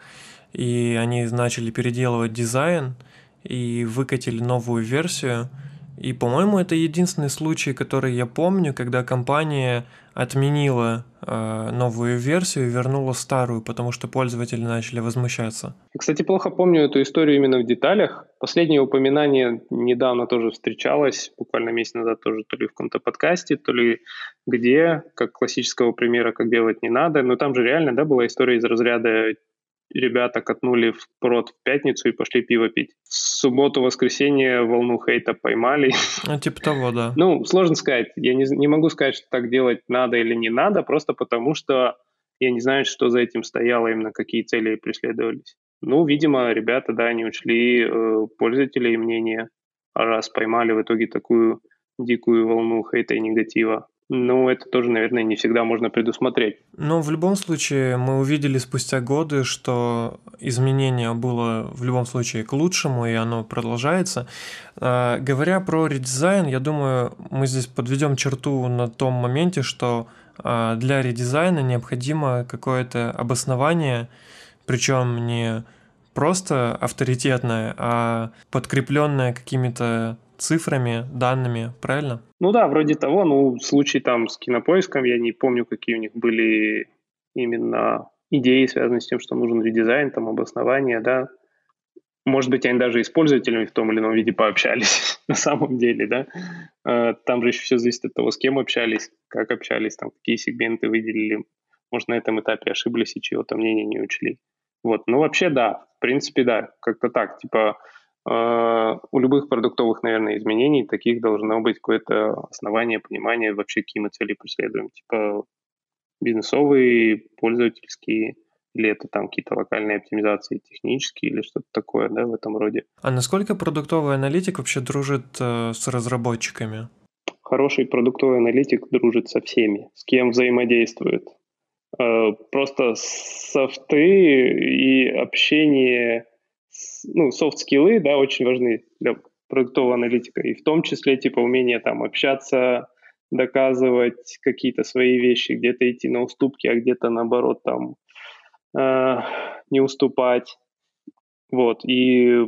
и они начали переделывать дизайн и выкатили новую версию, и, по-моему, это единственный случай, который я помню, когда компания отменила э, новую версию и вернула старую, потому что пользователи начали возмущаться. Кстати, плохо помню эту историю именно в деталях. Последнее упоминание недавно тоже встречалось, буквально месяц назад тоже то ли в каком-то подкасте, то ли где, как классического примера, как делать не надо. Но там же реально да, была история из разряда ребята катнули в прод в пятницу и пошли пиво пить. В субботу-воскресенье волну хейта поймали. Ну, типа того, да. Ну, сложно сказать. Я не, не могу сказать, что так делать надо или не надо, просто потому что я не знаю, что за этим стояло, именно какие цели преследовались. Ну, видимо, ребята, да, не учли э, пользователей мнения, раз поймали в итоге такую дикую волну хейта и негатива, ну, это тоже, наверное, не всегда можно предусмотреть. Но в любом случае мы увидели спустя годы, что изменение было в любом случае к лучшему, и оно продолжается. А, говоря про редизайн, я думаю, мы здесь подведем черту на том моменте, что а, для редизайна необходимо какое-то обоснование, причем не просто авторитетное, а подкрепленное какими-то цифрами, данными, правильно? Ну да, вроде того. Ну, случай там с кинопоиском, я не помню, какие у них были именно идеи, связанные с тем, что нужен редизайн, там обоснование, да. Может быть, они даже и с пользователями в том или ином виде пообщались на самом деле, да. Э, там же еще все зависит от того, с кем общались, как общались, там какие сегменты выделили. Может, на этом этапе ошиблись и чьего-то мнения не учли. Вот, ну вообще да, в принципе да, как-то так, типа у любых продуктовых, наверное, изменений таких должно быть какое-то основание, понимание вообще, какие мы цели преследуем. Типа бизнесовые, пользовательские, или это там какие-то локальные оптимизации технические или что-то такое, да, в этом роде. А насколько продуктовый аналитик вообще дружит э, с разработчиками? Хороший продуктовый аналитик дружит со всеми, с кем взаимодействует. Э, просто софты и общение ну, софт-скиллы, да, очень важны для продуктового аналитика, и в том числе, типа, умение там общаться, доказывать какие-то свои вещи, где-то идти на уступки, а где-то, наоборот, там э, не уступать. Вот, и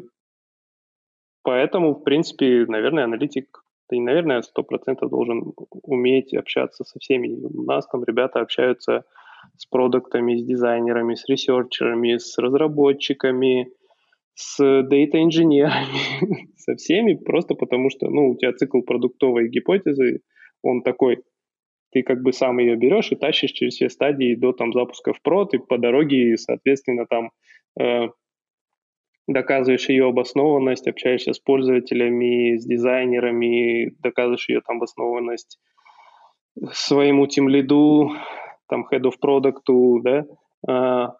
поэтому, в принципе, наверное, аналитик, и, наверное, сто процентов должен уметь общаться со всеми. У нас там ребята общаются с продуктами, с дизайнерами, с researcher ами, с разработчиками, с дейта-инженерами, со всеми, просто потому что, ну, у тебя цикл продуктовой гипотезы, он такой, ты как бы сам ее берешь и тащишь через все стадии до там запуска в прод, и по дороге, соответственно, там э, доказываешь ее обоснованность, общаешься с пользователями, с дизайнерами, доказываешь ее там обоснованность своему тимлиду, там, head of product, да, а,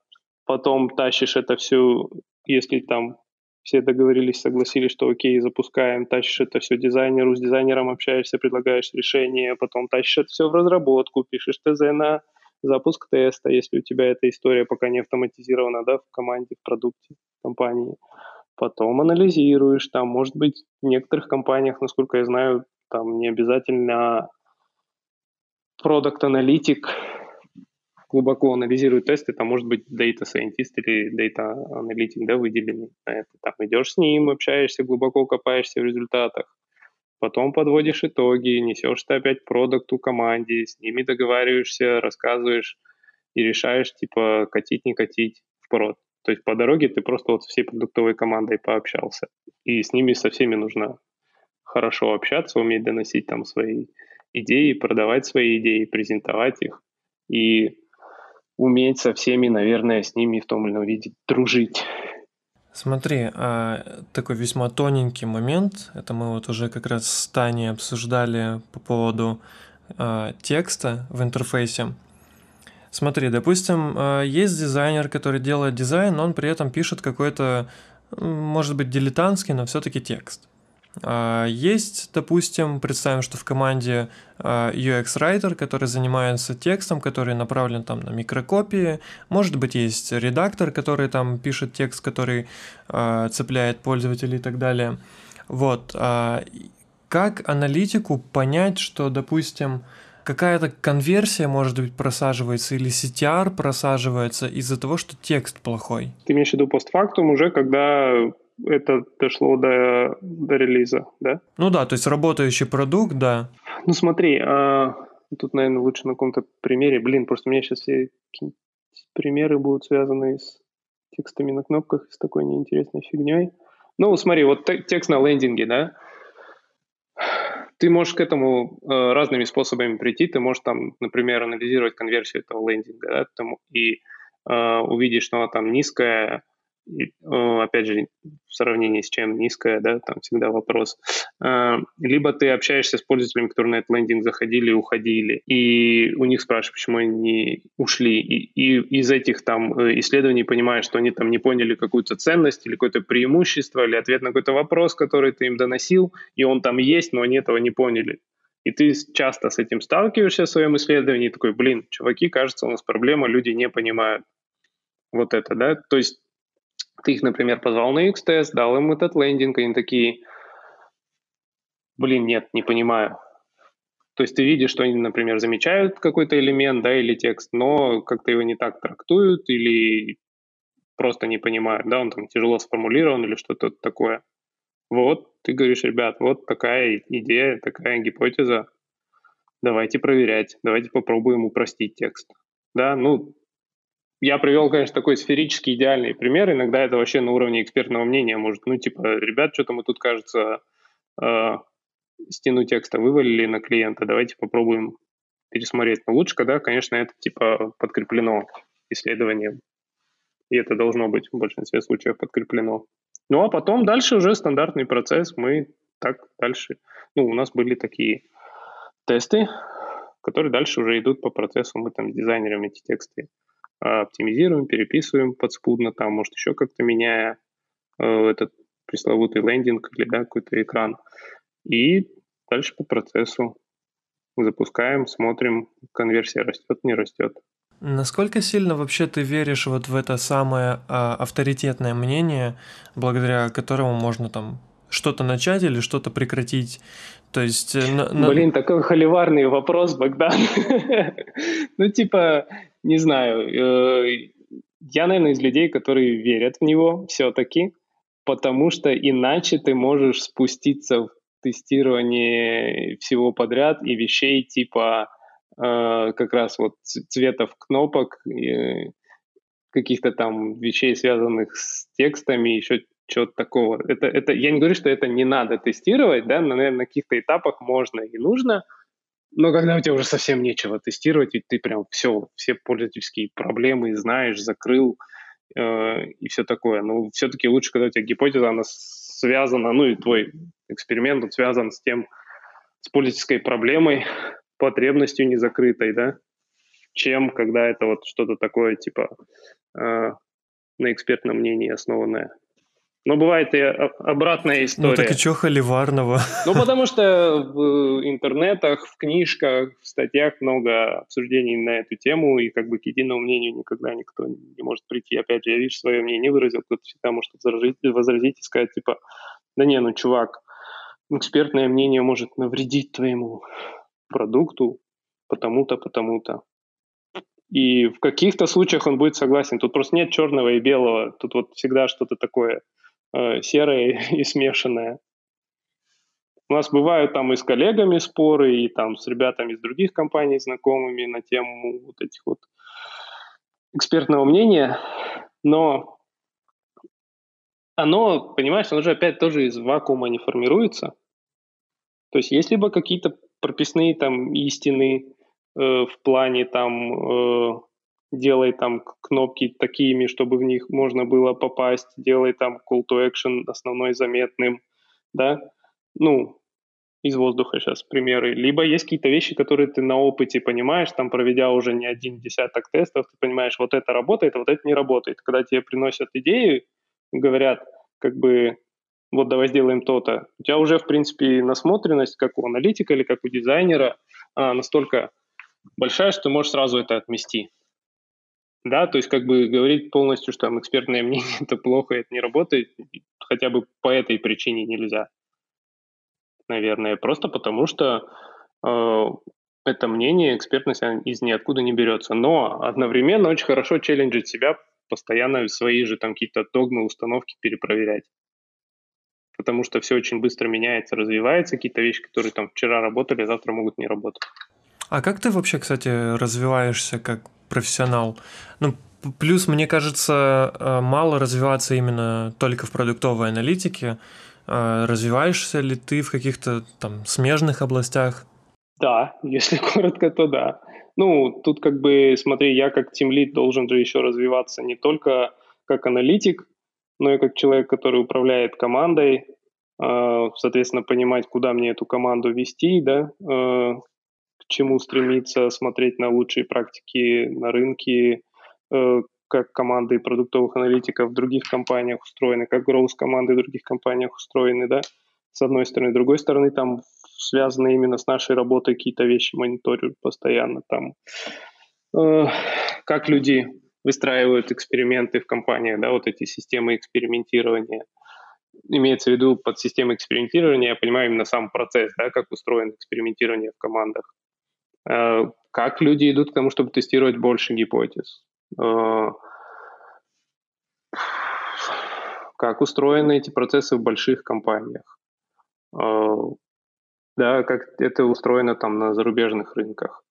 потом тащишь это все если там все договорились, согласились, что окей, запускаем, тащишь это все дизайнеру, с дизайнером общаешься, предлагаешь решение, потом тащишь это все в разработку, пишешь ТЗ на запуск теста, если у тебя эта история пока не автоматизирована, да, в команде, в продукте, в компании. Потом анализируешь, там, может быть, в некоторых компаниях, насколько я знаю, там не обязательно продукт-аналитик глубоко анализирует тесты, там может быть data scientist или data analytic, да, выделенный на это. Там идешь с ним, общаешься, глубоко копаешься в результатах, потом подводишь итоги, несешь ты опять продукту команде, с ними договариваешься, рассказываешь и решаешь, типа, катить, не катить в прод. То есть по дороге ты просто вот с всей продуктовой командой пообщался. И с ними со всеми нужно хорошо общаться, уметь доносить там свои идеи, продавать свои идеи, презентовать их. И уметь со всеми, наверное, с ними в том или ином виде дружить. Смотри, а такой весьма тоненький момент, это мы вот уже как раз с Таней обсуждали по поводу а, текста в интерфейсе. Смотри, допустим, а, есть дизайнер, который делает дизайн, но он при этом пишет какой-то, может быть, дилетантский, но все-таки текст. А, есть, допустим, представим, что в команде а, UX-врайтер, который занимается текстом, который направлен там на микрокопии. Может быть, есть редактор, который там пишет текст, который а, цепляет пользователей и так далее. Вот. Как аналитику понять, что, допустим, какая-то конверсия, может быть, просаживается или CTR просаживается из-за того, что текст плохой? Ты имеешь в виду постфактум уже, когда это дошло до, до релиза, да? Ну да, то есть работающий продукт, да. Ну смотри, а, тут, наверное, лучше на каком-то примере. Блин, просто у меня сейчас все примеры будут связаны с текстами на кнопках, с такой неинтересной фигней. Ну, смотри, вот текст на лендинге, да? Ты можешь к этому э, разными способами прийти. Ты можешь там, например, анализировать конверсию этого лендинга, да, там, и э, увидеть, что она там низкая, опять же, в сравнении с чем низкая, да, там всегда вопрос. А, либо ты общаешься с пользователями, которые на этот лендинг заходили и уходили, и у них спрашиваешь, почему они ушли, и, и из этих там э, исследований понимаешь, что они там не поняли какую-то ценность или какое-то преимущество, или ответ на какой-то вопрос, который ты им доносил, и он там есть, но они этого не поняли. И ты часто с этим сталкиваешься в своем исследовании, и такой, блин, чуваки, кажется, у нас проблема, люди не понимают вот это, да, то есть ты их, например, позвал на X-тест, дал им этот лендинг, они такие, блин, нет, не понимаю. То есть ты видишь, что они, например, замечают какой-то элемент, да, или текст, но как-то его не так трактуют или просто не понимают, да, он там тяжело сформулирован или что-то такое. Вот, ты говоришь, ребят, вот такая идея, такая гипотеза, давайте проверять, давайте попробуем упростить текст. Да, ну, я привел, конечно, такой сферический идеальный пример. Иногда это вообще на уровне экспертного мнения может, ну, типа, ребят, что-то мы тут, кажется, э, стену текста вывалили на клиента, давайте попробуем пересмотреть. Но лучше, когда, конечно, это, типа, подкреплено исследованием. И это должно быть в большинстве случаев подкреплено. Ну, а потом дальше уже стандартный процесс. Мы так дальше... Ну, у нас были такие тесты, которые дальше уже идут по процессу. Мы там с дизайнерами эти тексты оптимизируем, переписываем подспудно, там, может, еще как-то меняя э, этот пресловутый лендинг или да, какой-то экран. И дальше по процессу запускаем, смотрим, конверсия растет, не растет. Насколько сильно вообще ты веришь вот в это самое а, авторитетное мнение, благодаря которому можно там что-то начать или что-то прекратить? То есть... Э, на, Блин, такой холиварный вопрос, Богдан. ну, типа, не знаю, э, я, наверное, из людей, которые верят в него все-таки, потому что иначе ты можешь спуститься в тестирование всего подряд и вещей типа э, как раз вот цветов кнопок, э, каких-то там вещей, связанных с текстами, еще чего-то такого. Это, это, я не говорю, что это не надо тестировать, да, но, наверное, на каких-то этапах можно и нужно, но когда у тебя уже совсем нечего тестировать, ведь ты прям все, все пользовательские проблемы знаешь, закрыл э, и все такое. Но все-таки лучше, когда у тебя гипотеза, она связана, ну и твой эксперимент, он связан с тем, с пользовательской проблемой, потребностью незакрытой, да, чем когда это вот что-то такое, типа, э, на экспертном мнении основанное. Но бывает и обратная история. Ну так и чё холиварного? Ну потому что в интернетах, в книжках, в статьях много обсуждений на эту тему, и как бы к единому мнению никогда никто не может прийти. Опять же, я, видишь, свое мнение выразил, кто-то всегда может возразить, возразить и сказать, типа, да не, ну, чувак, экспертное мнение может навредить твоему продукту потому-то, потому-то. И в каких-то случаях он будет согласен. Тут просто нет черного и белого. Тут вот всегда что-то такое серое и смешанное. У нас бывают там и с коллегами споры, и там с ребятами из других компаний, знакомыми на тему вот этих вот экспертного мнения, но оно, понимаешь, оно же опять тоже из вакуума не формируется. То есть есть либо какие-то прописные там истины э, в плане там э, делай там кнопки такими, чтобы в них можно было попасть, делай там call to action основной заметным, да, ну, из воздуха сейчас примеры. Либо есть какие-то вещи, которые ты на опыте понимаешь, там проведя уже не один десяток тестов, ты понимаешь, вот это работает, а вот это не работает. Когда тебе приносят идеи, говорят, как бы вот давай сделаем то-то, у тебя уже, в принципе, насмотренность, как у аналитика или как у дизайнера, она настолько большая, что ты можешь сразу это отмести. Да, то есть как бы говорить полностью, что там экспертное мнение это плохо, это не работает, хотя бы по этой причине нельзя. Наверное, просто потому что э, это мнение, экспертность из ниоткуда не берется. Но одновременно очень хорошо челленджить себя, постоянно свои же там какие-то догмы, установки перепроверять. Потому что все очень быстро меняется, развивается, какие-то вещи, которые там вчера работали, завтра могут не работать. А как ты вообще, кстати, развиваешься как профессионал? Ну, плюс, мне кажется, э, мало развиваться именно только в продуктовой аналитике. Э, развиваешься ли ты в каких-то там смежных областях? Да, если коротко, то да. Ну, тут как бы, смотри, я как тимлид должен же еще развиваться не только как аналитик, но и как человек, который управляет командой, э, соответственно, понимать, куда мне эту команду вести, да, к чему стремиться, смотреть на лучшие практики на рынке, э, как команды продуктовых аналитиков в других компаниях устроены, как гроус команды в других компаниях устроены, да, с одной стороны. С другой стороны, там связаны именно с нашей работой какие-то вещи мониторю постоянно там. Э, как люди выстраивают эксперименты в компаниях, да, вот эти системы экспериментирования. Имеется в виду под системой экспериментирования, я понимаю именно сам процесс, да, как устроено экспериментирование в командах. Э, как люди идут к тому, чтобы тестировать больше гипотез. Э, как устроены эти процессы в больших компаниях. Э, да, как это устроено там на зарубежных рынках.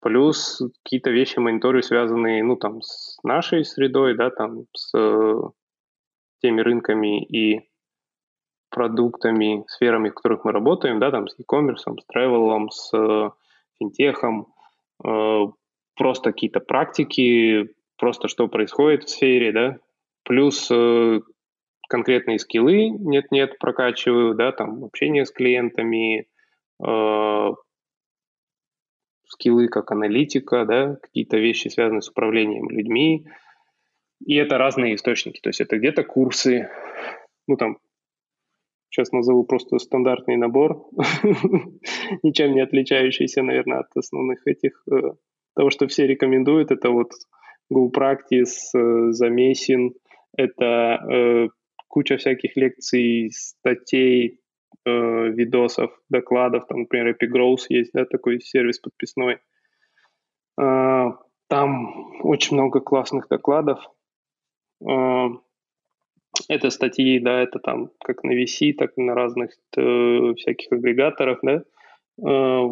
Плюс какие-то вещи мониторю, связанные, ну, там, с нашей средой, да, там, с теми рынками и продуктами, сферами, в которых мы работаем, да, там, с e-commerce, с travel, с финтехом, э, просто какие-то практики, просто что происходит в сфере, да, плюс э, конкретные скиллы нет-нет прокачиваю, да, там общение с клиентами, э, скиллы как аналитика, да, какие-то вещи, связанные с управлением людьми. И это разные источники. То есть это где-то курсы, ну там, сейчас назову просто стандартный набор, ничем не отличающийся, наверное, от основных этих, э, того, что все рекомендуют. Это вот Go Practice, э, Замесин, это куча всяких лекций, статей, э, видосов, докладов, там, например, Epigrowth есть, да, такой сервис подписной. Э, там очень много классных докладов. Это статьи, да, это там как на VC, так и на разных э, всяких агрегаторах, да. Э,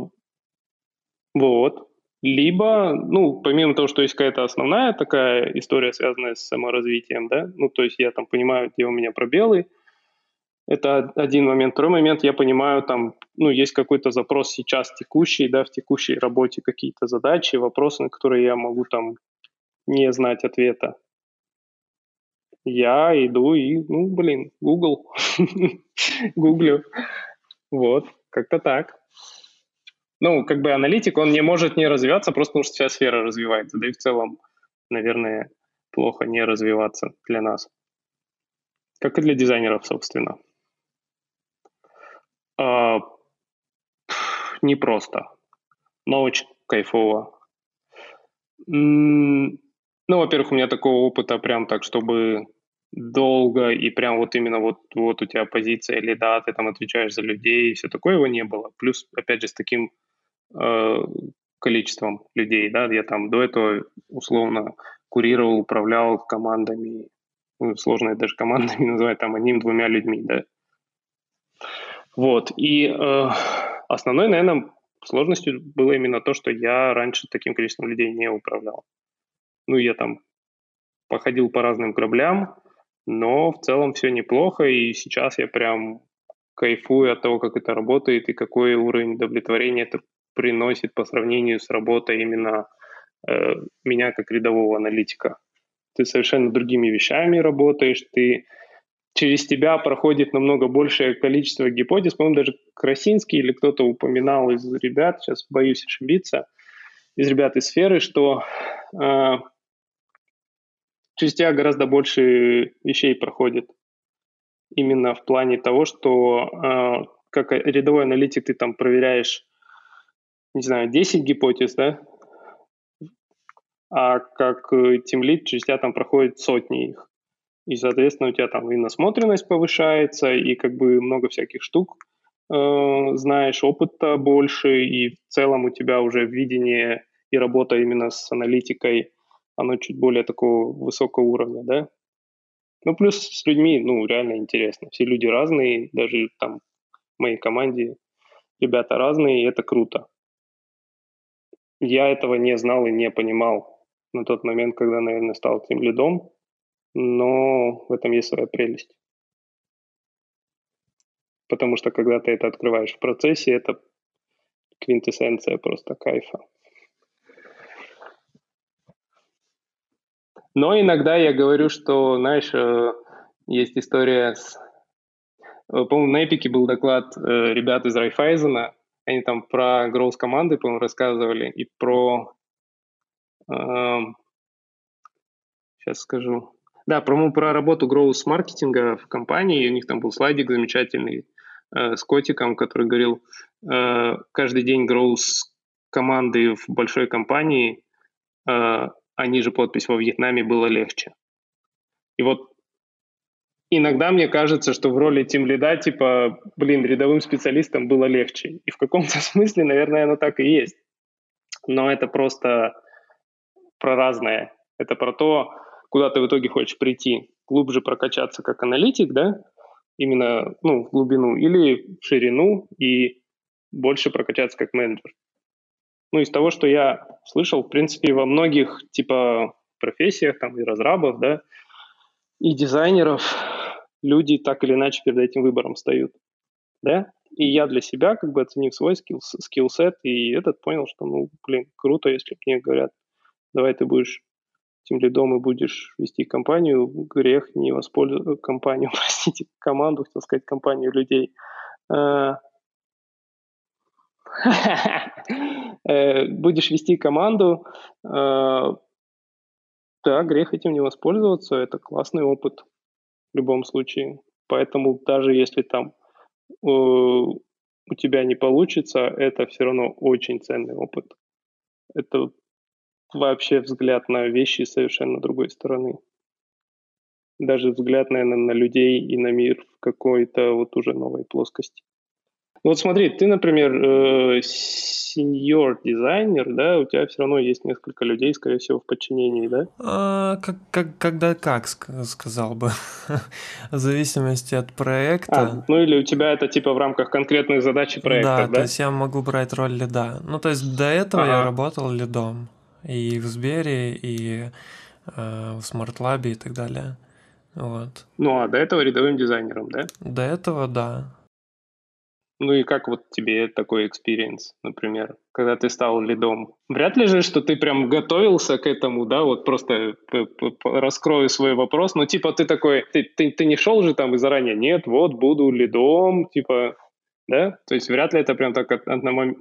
вот. Либо, ну, помимо того, что есть какая-то основная такая история, связанная с саморазвитием, да, ну, то есть я там понимаю, где у меня пробелы, это один момент. Второй момент, я понимаю, там, ну, есть какой-то запрос сейчас текущий, да, в текущей работе какие-то задачи, вопросы, на которые я могу там не знать ответа. Я иду и, ну, блин, Google, гуглю. Вот, как-то так ну, как бы аналитик, он не может не развиваться, просто потому что вся сфера развивается. Да и в целом, наверное, плохо не развиваться для нас. Как и для дизайнеров, собственно. А, не просто, но очень кайфово. Ну, во-первых, у меня такого опыта прям так, чтобы долго и прям вот именно вот, вот у тебя позиция или да, ты там отвечаешь за людей и все такое его не было. Плюс, опять же, с таким Э, количеством людей, да, я там до этого условно курировал, управлял командами, ну, сложно даже командами называть, там одним-двумя людьми, да. Вот, и э, основной, наверное, сложностью было именно то, что я раньше таким количеством людей не управлял. Ну, я там походил по разным кораблям, но в целом все неплохо, и сейчас я прям кайфую от того, как это работает и какой уровень удовлетворения это приносит по сравнению с работой именно э, меня как рядового аналитика. Ты совершенно другими вещами работаешь, ты через тебя проходит намного большее количество гипотез. По-моему, даже Красинский или кто-то упоминал из ребят, сейчас боюсь ошибиться, из ребят из сферы, что э, через тебя гораздо больше вещей проходит. именно в плане того, что э, как рядовой аналитик ты там проверяешь, не знаю, 10 гипотез, да, а как тимлит через тебя там проходит сотни их. И, соответственно, у тебя там и насмотренность повышается, и как бы много всяких штук э, знаешь, опыта больше, и в целом у тебя уже видение и работа именно с аналитикой, оно чуть более такого высокого уровня, да? Ну, плюс с людьми, ну, реально интересно. Все люди разные, даже там в моей команде ребята разные, и это круто. Я этого не знал и не понимал на тот момент, когда, наверное, стал тем лидом, но в этом есть своя прелесть. Потому что когда ты это открываешь в процессе, это квинтэссенция просто кайфа. Но иногда я говорю, что, знаешь, э, есть история с... Э, по-моему, на Эпике был доклад э, ребят из Райфайзена. Они там про гроус команды, по-моему, рассказывали, и про... Эм, сейчас скажу. Да, про, про работу гроус маркетинга в компании. У них там был слайдик замечательный с котиком, который говорил, каждый день гроус команды в большой компании а ниже подпись во Вьетнаме было легче. И вот иногда мне кажется, что в роли тим лида, типа, блин, рядовым специалистам было легче. И в каком-то смысле, наверное, оно так и есть. Но это просто про разное. Это про то, куда ты в итоге хочешь прийти. Глубже прокачаться как аналитик, да, именно ну, в глубину, или в ширину и больше прокачаться как менеджер. Ну, из того, что я слышал, в принципе, во многих, типа, профессиях, там, и разрабов, да, и дизайнеров, люди так или иначе перед этим выбором встают, да, и я для себя, как бы оценив свой скилл, скилл-сет, и этот понял, что, ну, блин, круто, если мне говорят, давай ты будешь тем лидом и будешь вести компанию, грех не воспользоваться, компанию, простите, команду, хотел сказать, компанию людей, а, Э, будешь вести команду, э, да, грех этим не воспользоваться, это классный опыт в любом случае. Поэтому даже если там э, у тебя не получится, это все равно очень ценный опыт. Это вообще взгляд на вещи совершенно другой стороны. Даже взгляд, наверное, на людей и на мир в какой-то вот уже новой плоскости. Вот смотри, ты, например, сеньор э, дизайнер, да, у тебя все равно есть несколько людей, скорее всего, в подчинении, да? А, как, как, когда как, сказал бы, в зависимости от проекта. А, ну или у тебя это типа в рамках конкретной задачи проекта, да? Да, то есть я могу брать роль лида. Ну то есть до этого ага. я работал лидом и в Сбере, и э, в SmartLab и так далее. Вот. Ну а до этого рядовым дизайнером, да? До этого, да. Ну и как вот тебе такой experience, например, когда ты стал лидом? Вряд ли же, что ты прям готовился к этому, да, вот просто раскрою свой вопрос, но типа ты такой, ты, ты, ты не шел же там и заранее, нет, вот буду лидом, типа, да? То есть вряд ли это прям так одномом...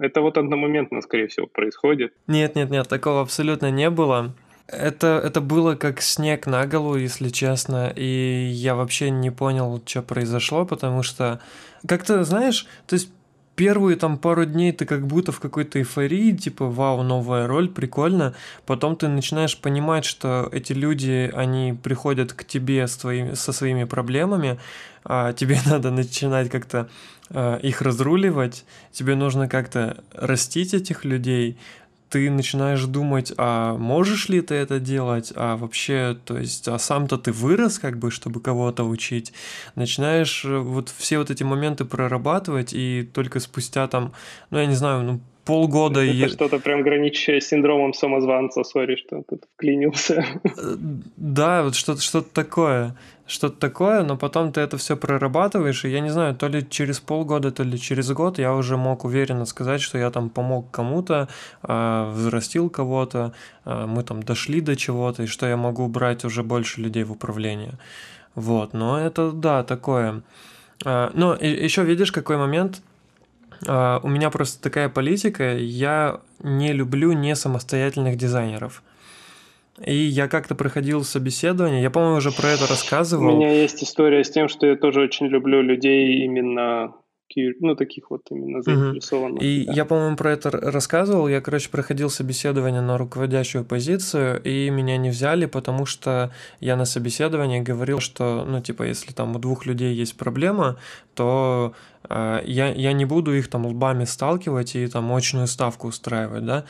это вот одномоментно, скорее всего, происходит. Нет, нет, нет, такого абсолютно не было. Это, это было как снег на голову, если честно, и я вообще не понял, что произошло, потому что как-то, знаешь, то есть первые там пару дней ты как будто в какой-то эйфории, типа, вау, новая роль, прикольно. Потом ты начинаешь понимать, что эти люди, они приходят к тебе с твоими, со своими проблемами, а тебе надо начинать как-то а, их разруливать, тебе нужно как-то растить этих людей, ты начинаешь думать, а можешь ли ты это делать, а вообще, то есть, а сам-то ты вырос, как бы, чтобы кого-то учить, начинаешь э, вот все вот эти моменты прорабатывать, и только спустя там, ну, я не знаю, ну, полгода... Это я... что-то прям граничащее с синдромом самозванца, сори, что тут вклинился. Э, да, вот что-то что такое. Что-то такое, но потом ты это все прорабатываешь, и я не знаю, то ли через полгода, то ли через год я уже мог уверенно сказать, что я там помог кому-то, э, взрастил кого-то, э, мы там дошли до чего-то, и что я могу брать уже больше людей в управление. Вот, но это, да, такое. Но еще видишь, какой момент – Uh, у меня просто такая политика, я не люблю не самостоятельных дизайнеров. И я как-то проходил собеседование, я, по-моему, уже про это рассказывал. У меня есть история с тем, что я тоже очень люблю людей именно ну, таких вот именно заинтересованных. Угу. И да. я, по-моему, про это рассказывал. Я, короче, проходил собеседование на руководящую позицию, и меня не взяли, потому что я на собеседовании говорил, что, ну, типа, если там у двух людей есть проблема, то э, я, я не буду их там лбами сталкивать и там очную ставку устраивать, да,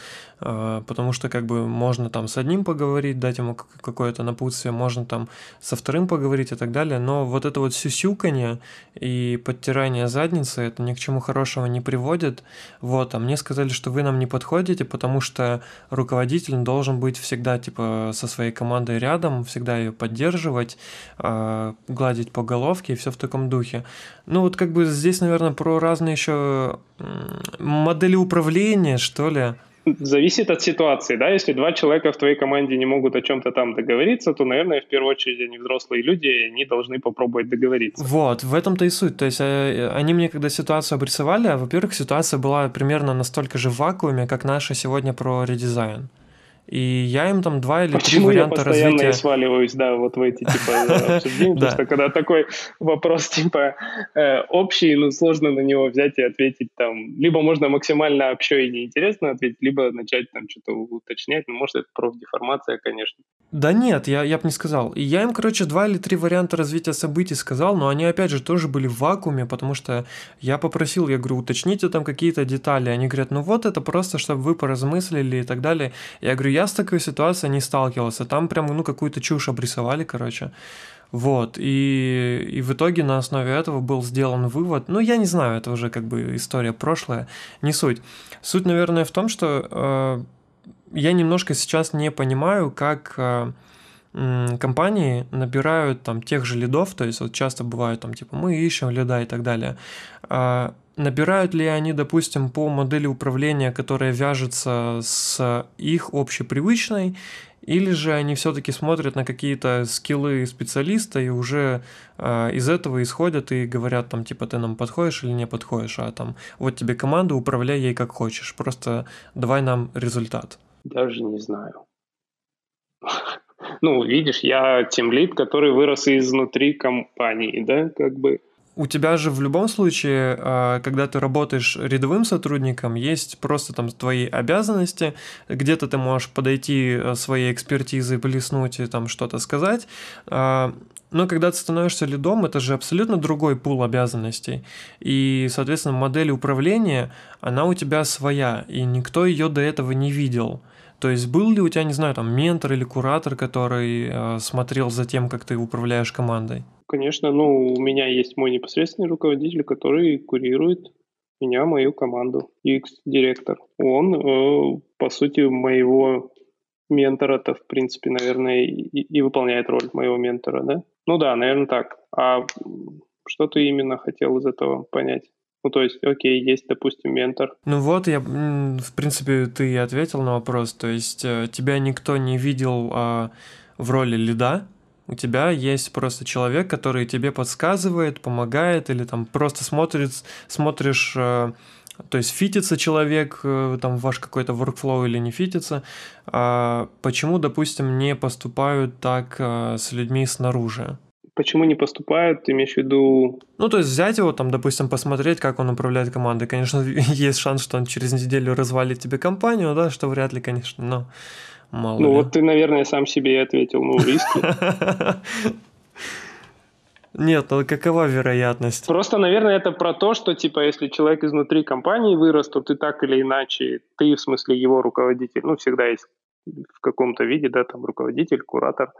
потому что как бы можно там с одним поговорить, дать ему какое-то напутствие, можно там со вторым поговорить и так далее, но вот это вот сюсюканье и подтирание задницы, это ни к чему хорошему не приводит, вот, а мне сказали, что вы нам не подходите, потому что руководитель должен быть всегда, типа, со своей командой рядом, всегда ее поддерживать, э, гладить по головке и все в таком духе. Ну вот как бы здесь, наверное, про разные еще модели управления, что ли. Зависит от ситуации, да, если два человека в твоей команде не могут о чем-то там договориться, то, наверное, в первую очередь они взрослые люди, и они должны попробовать договориться. Вот, в этом-то и суть. То есть э, они мне когда ситуацию обрисовали, а, во-первых, ситуация была примерно настолько же в вакууме, как наша сегодня про редизайн. И я им там два или Почему три варианта я постоянно развития... сваливаюсь, да, вот в эти типа обсуждения, потому что когда такой вопрос типа э, общий, ну сложно на него взять и ответить там, либо можно максимально общо и неинтересно ответить, либо начать там что-то уточнять, ну может это профдеформация, конечно. Да нет, я, я бы не сказал. И я им, короче, два или три варианта развития событий сказал, но они опять же тоже были в вакууме, потому что я попросил, я говорю, уточните там какие-то детали. Они говорят, ну вот это просто, чтобы вы поразмыслили и так далее. Я говорю, я с такой ситуацией не сталкивался. Там прям, ну, какую-то чушь обрисовали, короче. Вот, и, и в итоге на основе этого был сделан вывод, ну, я не знаю, это уже как бы история прошлая, не суть. Суть, наверное, в том, что э, я немножко сейчас не понимаю, как э, компании набирают там тех же лидов, то есть вот часто бывает там типа мы ищем лида и так далее. Э, Набирают ли они, допустим, по модели управления, которая вяжется с их общепривычной, или же они все-таки смотрят на какие-то скиллы специалиста и уже э, из этого исходят и говорят там типа ты нам подходишь или не подходишь, а там вот тебе команда, управляй ей как хочешь, просто давай нам результат. Даже не знаю. Ну, видишь, я тем лид, который вырос изнутри компании, да, как бы у тебя же в любом случае, а, когда ты работаешь рядовым сотрудником, есть просто там твои обязанности, где-то ты можешь подойти э, своей экспертизой, блеснуть и там что-то сказать, а, но когда ты становишься лидом, это же абсолютно другой пул обязанностей. И, соответственно, модель управления, она у тебя своя, и никто ее до этого не видел. То есть был ли у тебя, не знаю, там ментор или куратор, который э, смотрел за тем, как ты управляешь командой? Конечно, ну, у меня есть мой непосредственный руководитель, который курирует меня, мою команду, UX-директор. Он, э, по сути, моего ментора-то, в принципе, наверное, и, и выполняет роль моего ментора, да? Ну да, наверное, так. А что ты именно хотел из этого понять? Ну, то есть, окей, есть, допустим, ментор. Ну вот, я, в принципе, ты ответил на вопрос. То есть, э, тебя никто не видел а, в роли лида, у тебя есть просто человек, который тебе подсказывает, помогает, или там просто смотрит, смотришь, э, то есть фитится человек, э, там ваш какой-то workflow или не фитится. А почему, допустим, не поступают так с людьми снаружи? Почему не поступают, ты имеешь в виду... Ну, то есть взять его, там, допустим, посмотреть, как он управляет командой. Конечно, есть шанс, что он через неделю развалит тебе компанию, да, что вряд ли, конечно, но Мало ну ли. вот ты, наверное, сам себе и ответил, ну, риски. Нет, ну какова вероятность? Просто, наверное, это про то, что, типа, если человек изнутри компании вырос, то ты так или иначе, ты, в смысле, его руководитель, ну, всегда есть в каком-то виде, да, там, руководитель, куратор,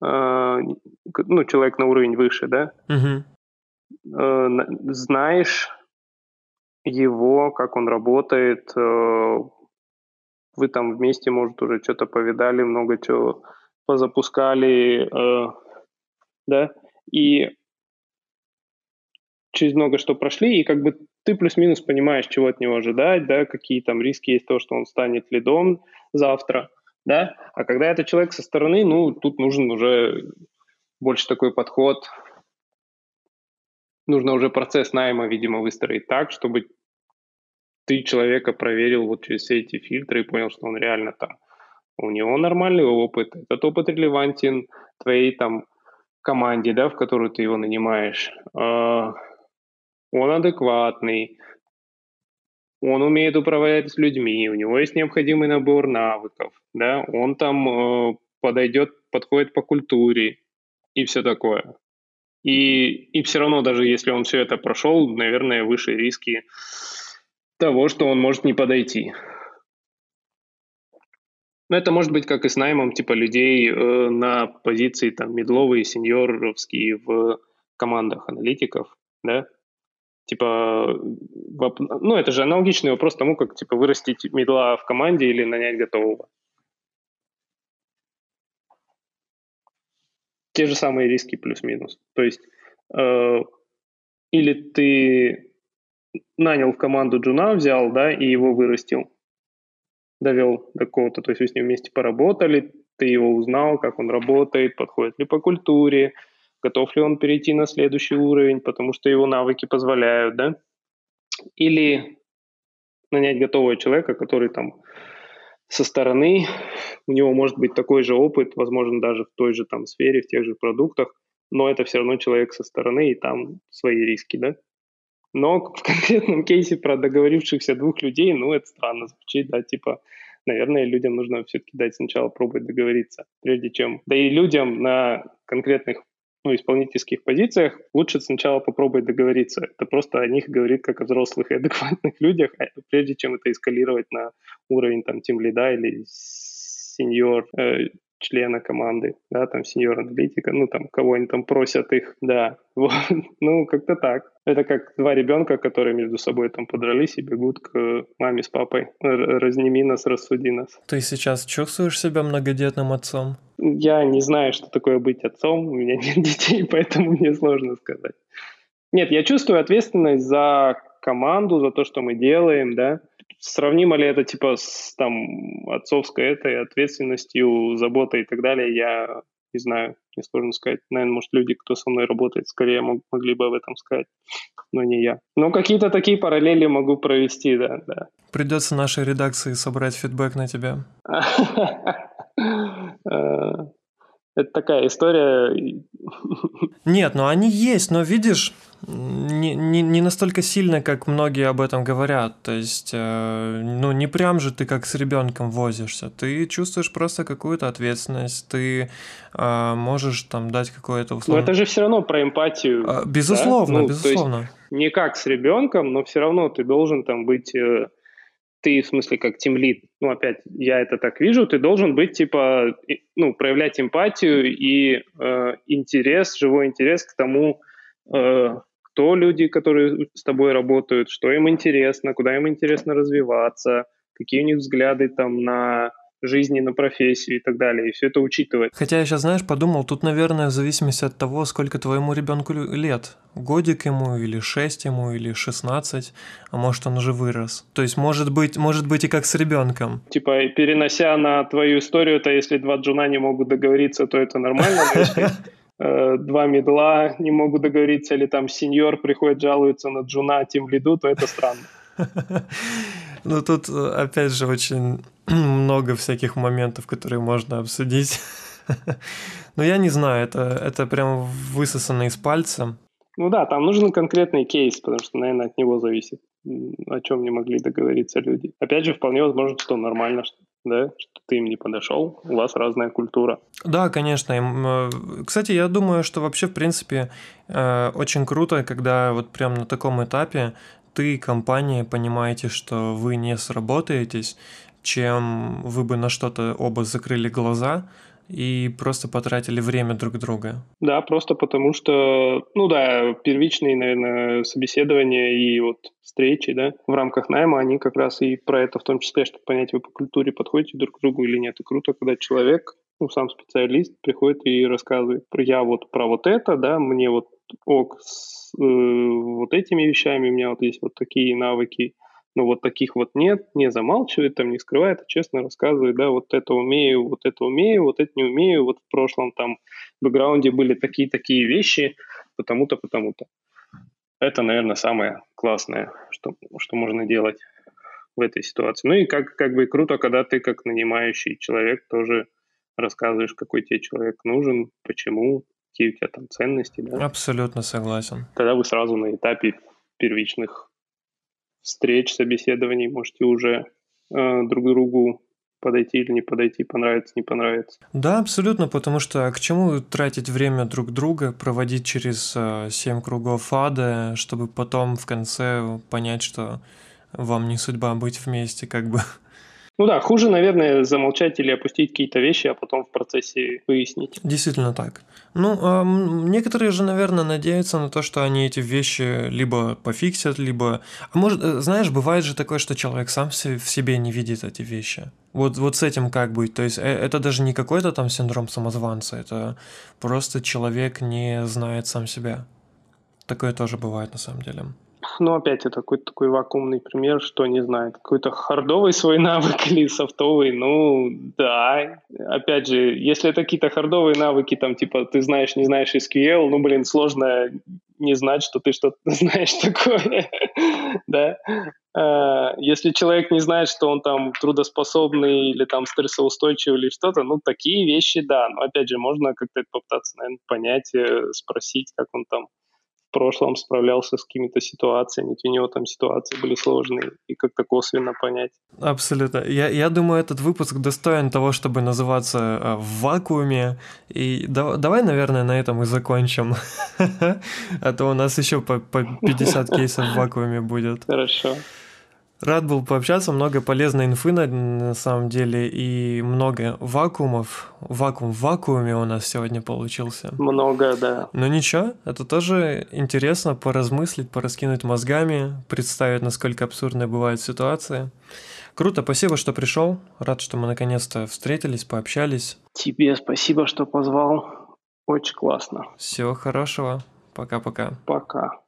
ну, человек на уровень выше, да, угу. э, знаешь его, как он работает, э, вы там вместе, может, уже что-то повидали, много чего позапускали, э, да, и через много что прошли, и как бы ты плюс-минус понимаешь, чего от него ожидать, да, какие там риски есть то, что он станет лидом завтра, да, а когда это человек со стороны, ну, тут нужен уже больше такой подход, нужно уже процесс найма, видимо, выстроить так, чтобы ты человека проверил вот через все эти фильтры и понял, что он реально там у него нормальный опыт, этот опыт релевантен твоей там команде, да, в которую ты его нанимаешь. А, он адекватный, он умеет управлять людьми, у него есть необходимый набор навыков, да, он там э, подойдет, подходит по культуре и все такое. И, и все равно, даже если он все это прошел, наверное, выше риски того, что он может не подойти. Но это может быть как и с наймом типа людей э, на позиции там медловые, сеньоровские в командах аналитиков, да, типа, ну, это же аналогичный вопрос тому, как, типа, вырастить медла в команде или нанять готового. Те же самые риски плюс-минус. То есть, э, или ты нанял в команду джуна, взял, да, и его вырастил, довел до какого-то, то есть вы с ним вместе поработали, ты его узнал, как он работает, подходит ли по культуре, готов ли он перейти на следующий уровень, потому что его навыки позволяют, да? Или нанять готового человека, который там со стороны, у него может быть такой же опыт, возможно, даже в той же там сфере, в тех же продуктах, но это все равно человек со стороны, и там свои риски, да? Но в конкретном кейсе про договорившихся двух людей, ну, это странно звучит, да, типа, наверное, людям нужно все-таки дать сначала пробовать договориться, прежде чем... Да и людям на конкретных ну, исполнительских позициях, лучше сначала попробовать договориться. Это просто о них говорит как о взрослых и адекватных людях, а прежде чем это эскалировать на уровень там тим лида или сеньор э, члена команды, да, там сеньор аналитика, ну там кого они там просят их, да, вот, ну как-то так. Это как два ребенка, которые между собой там подрались и бегут к маме с папой. Разними нас, рассуди нас. Ты сейчас чувствуешь себя многодетным отцом? Я не знаю, что такое быть отцом, у меня нет детей, поэтому мне сложно сказать. Нет, я чувствую ответственность за команду, за то, что мы делаем, да, Сравнимо ли это типа с там отцовской этой ответственностью, заботой и так далее, я не знаю, не сложно сказать. Наверное, может, люди, кто со мной работает, скорее мог, могли бы об этом сказать, но не я. Но какие-то такие параллели могу провести, да, да. Придется нашей редакции собрать фидбэк на тебя. Э, это такая история. Нет, ну они есть, но видишь, не, не, не настолько сильно, как многие об этом говорят. То есть, э, ну, не прям же ты как с ребенком возишься. Ты чувствуешь просто какую-то ответственность, ты э, можешь там дать какое-то условие. Но это же все равно про эмпатию. А, безусловно, да? ну, безусловно. не как с ребенком, но все равно ты должен там быть. Э, ты, в смысле, как тимлит, ну, опять, я это так вижу, ты должен быть, типа, ну, проявлять эмпатию и э, интерес, живой интерес к тому, э, кто люди, которые с тобой работают, что им интересно, куда им интересно развиваться, какие у них взгляды там на жизни, на профессию и так далее, и все это учитывать. Хотя я сейчас, знаешь, подумал, тут, наверное, в зависимости от того, сколько твоему ребенку лет. Годик ему, или 6 ему, или 16, а может, он уже вырос. То есть, может быть, может быть и как с ребенком. Типа, перенося на твою историю, то если два джуна не могут договориться, то это нормально, э, два медла не могут договориться, или там сеньор приходит, жалуется на джуна, тем лиду, то это странно. Ну, тут, опять же, очень много всяких моментов, которые можно обсудить. Но я не знаю, это, это прям высосано из пальца. Ну да, там нужен конкретный кейс, потому что, наверное, от него зависит, о чем не могли договориться люди. Опять же, вполне возможно, что нормально, что, да, что ты им не подошел, у вас разная культура. Да, конечно. Э, кстати, я думаю, что вообще, в принципе, э, очень круто, когда вот прям на таком этапе ты компания понимаете, что вы не сработаетесь, чем вы бы на что-то оба закрыли глаза и просто потратили время друг друга. Да, просто потому что, ну да, первичные, наверное, собеседования и вот встречи, да, в рамках найма, они как раз и про это в том числе, чтобы понять, вы по культуре подходите друг к другу или нет. И круто, когда человек, ну, сам специалист приходит и рассказывает, я вот про вот это, да, мне вот ок с э, вот этими вещами, у меня вот есть вот такие навыки, но вот таких вот нет, не замалчивает, там не скрывает, а честно рассказывает, да, вот это умею, вот это умею, вот это не умею, вот в прошлом там в бэкграунде были такие-такие вещи, потому-то, потому-то. Это, наверное, самое классное, что, что можно делать. в этой ситуации. Ну и как, как бы круто, когда ты как нанимающий человек тоже рассказываешь, какой тебе человек нужен, почему, какие у тебя там ценности. Да? Абсолютно согласен. Тогда вы сразу на этапе первичных встреч, собеседований можете уже э, друг другу подойти или не подойти, понравится, не понравится. Да, абсолютно, потому что к чему тратить время друг друга, проводить через э, семь кругов ада, чтобы потом в конце понять, что вам не судьба быть вместе, как бы. Ну да, хуже, наверное, замолчать или опустить какие-то вещи, а потом в процессе выяснить. Действительно так. Ну, э, некоторые же, наверное, надеются на то, что они эти вещи либо пофиксят, либо... А может, э, знаешь, бывает же такое, что человек сам в себе не видит эти вещи. Вот, вот с этим как быть? То есть э, это даже не какой-то там синдром самозванца, это просто человек не знает сам себя. Такое тоже бывает на самом деле. Ну, опять это какой-то такой вакуумный пример, что не знает, какой-то хардовый свой навык или софтовый, ну, да. Опять же, если это какие-то хардовые навыки, там, типа, ты знаешь, не знаешь SQL, ну, блин, сложно не знать, что ты что-то знаешь такое, да. А, если человек не знает, что он там трудоспособный или там стрессоустойчивый или что-то, ну, такие вещи, да. Но, опять же, можно как-то попытаться, наверное, понять, э, спросить, как он там прошлом справлялся с какими-то ситуациями, ведь у него там ситуации были сложные, и как-то косвенно понять. Абсолютно. Я, я думаю, этот выпуск достоин того, чтобы называться э, в вакууме. И да, давай, наверное, на этом и закончим. А то у нас еще по 50 кейсов в вакууме будет. Хорошо. Рад был пообщаться, много полезной инфы на, на самом деле и много вакуумов. Вакуум в вакууме у нас сегодня получился. Много, да. Но ничего, это тоже интересно поразмыслить, пораскинуть мозгами, представить, насколько абсурдные бывают ситуации. Круто, спасибо, что пришел. Рад, что мы наконец-то встретились, пообщались. Тебе спасибо, что позвал. Очень классно. Всего хорошего. Пока-пока. Пока. -пока. Пока.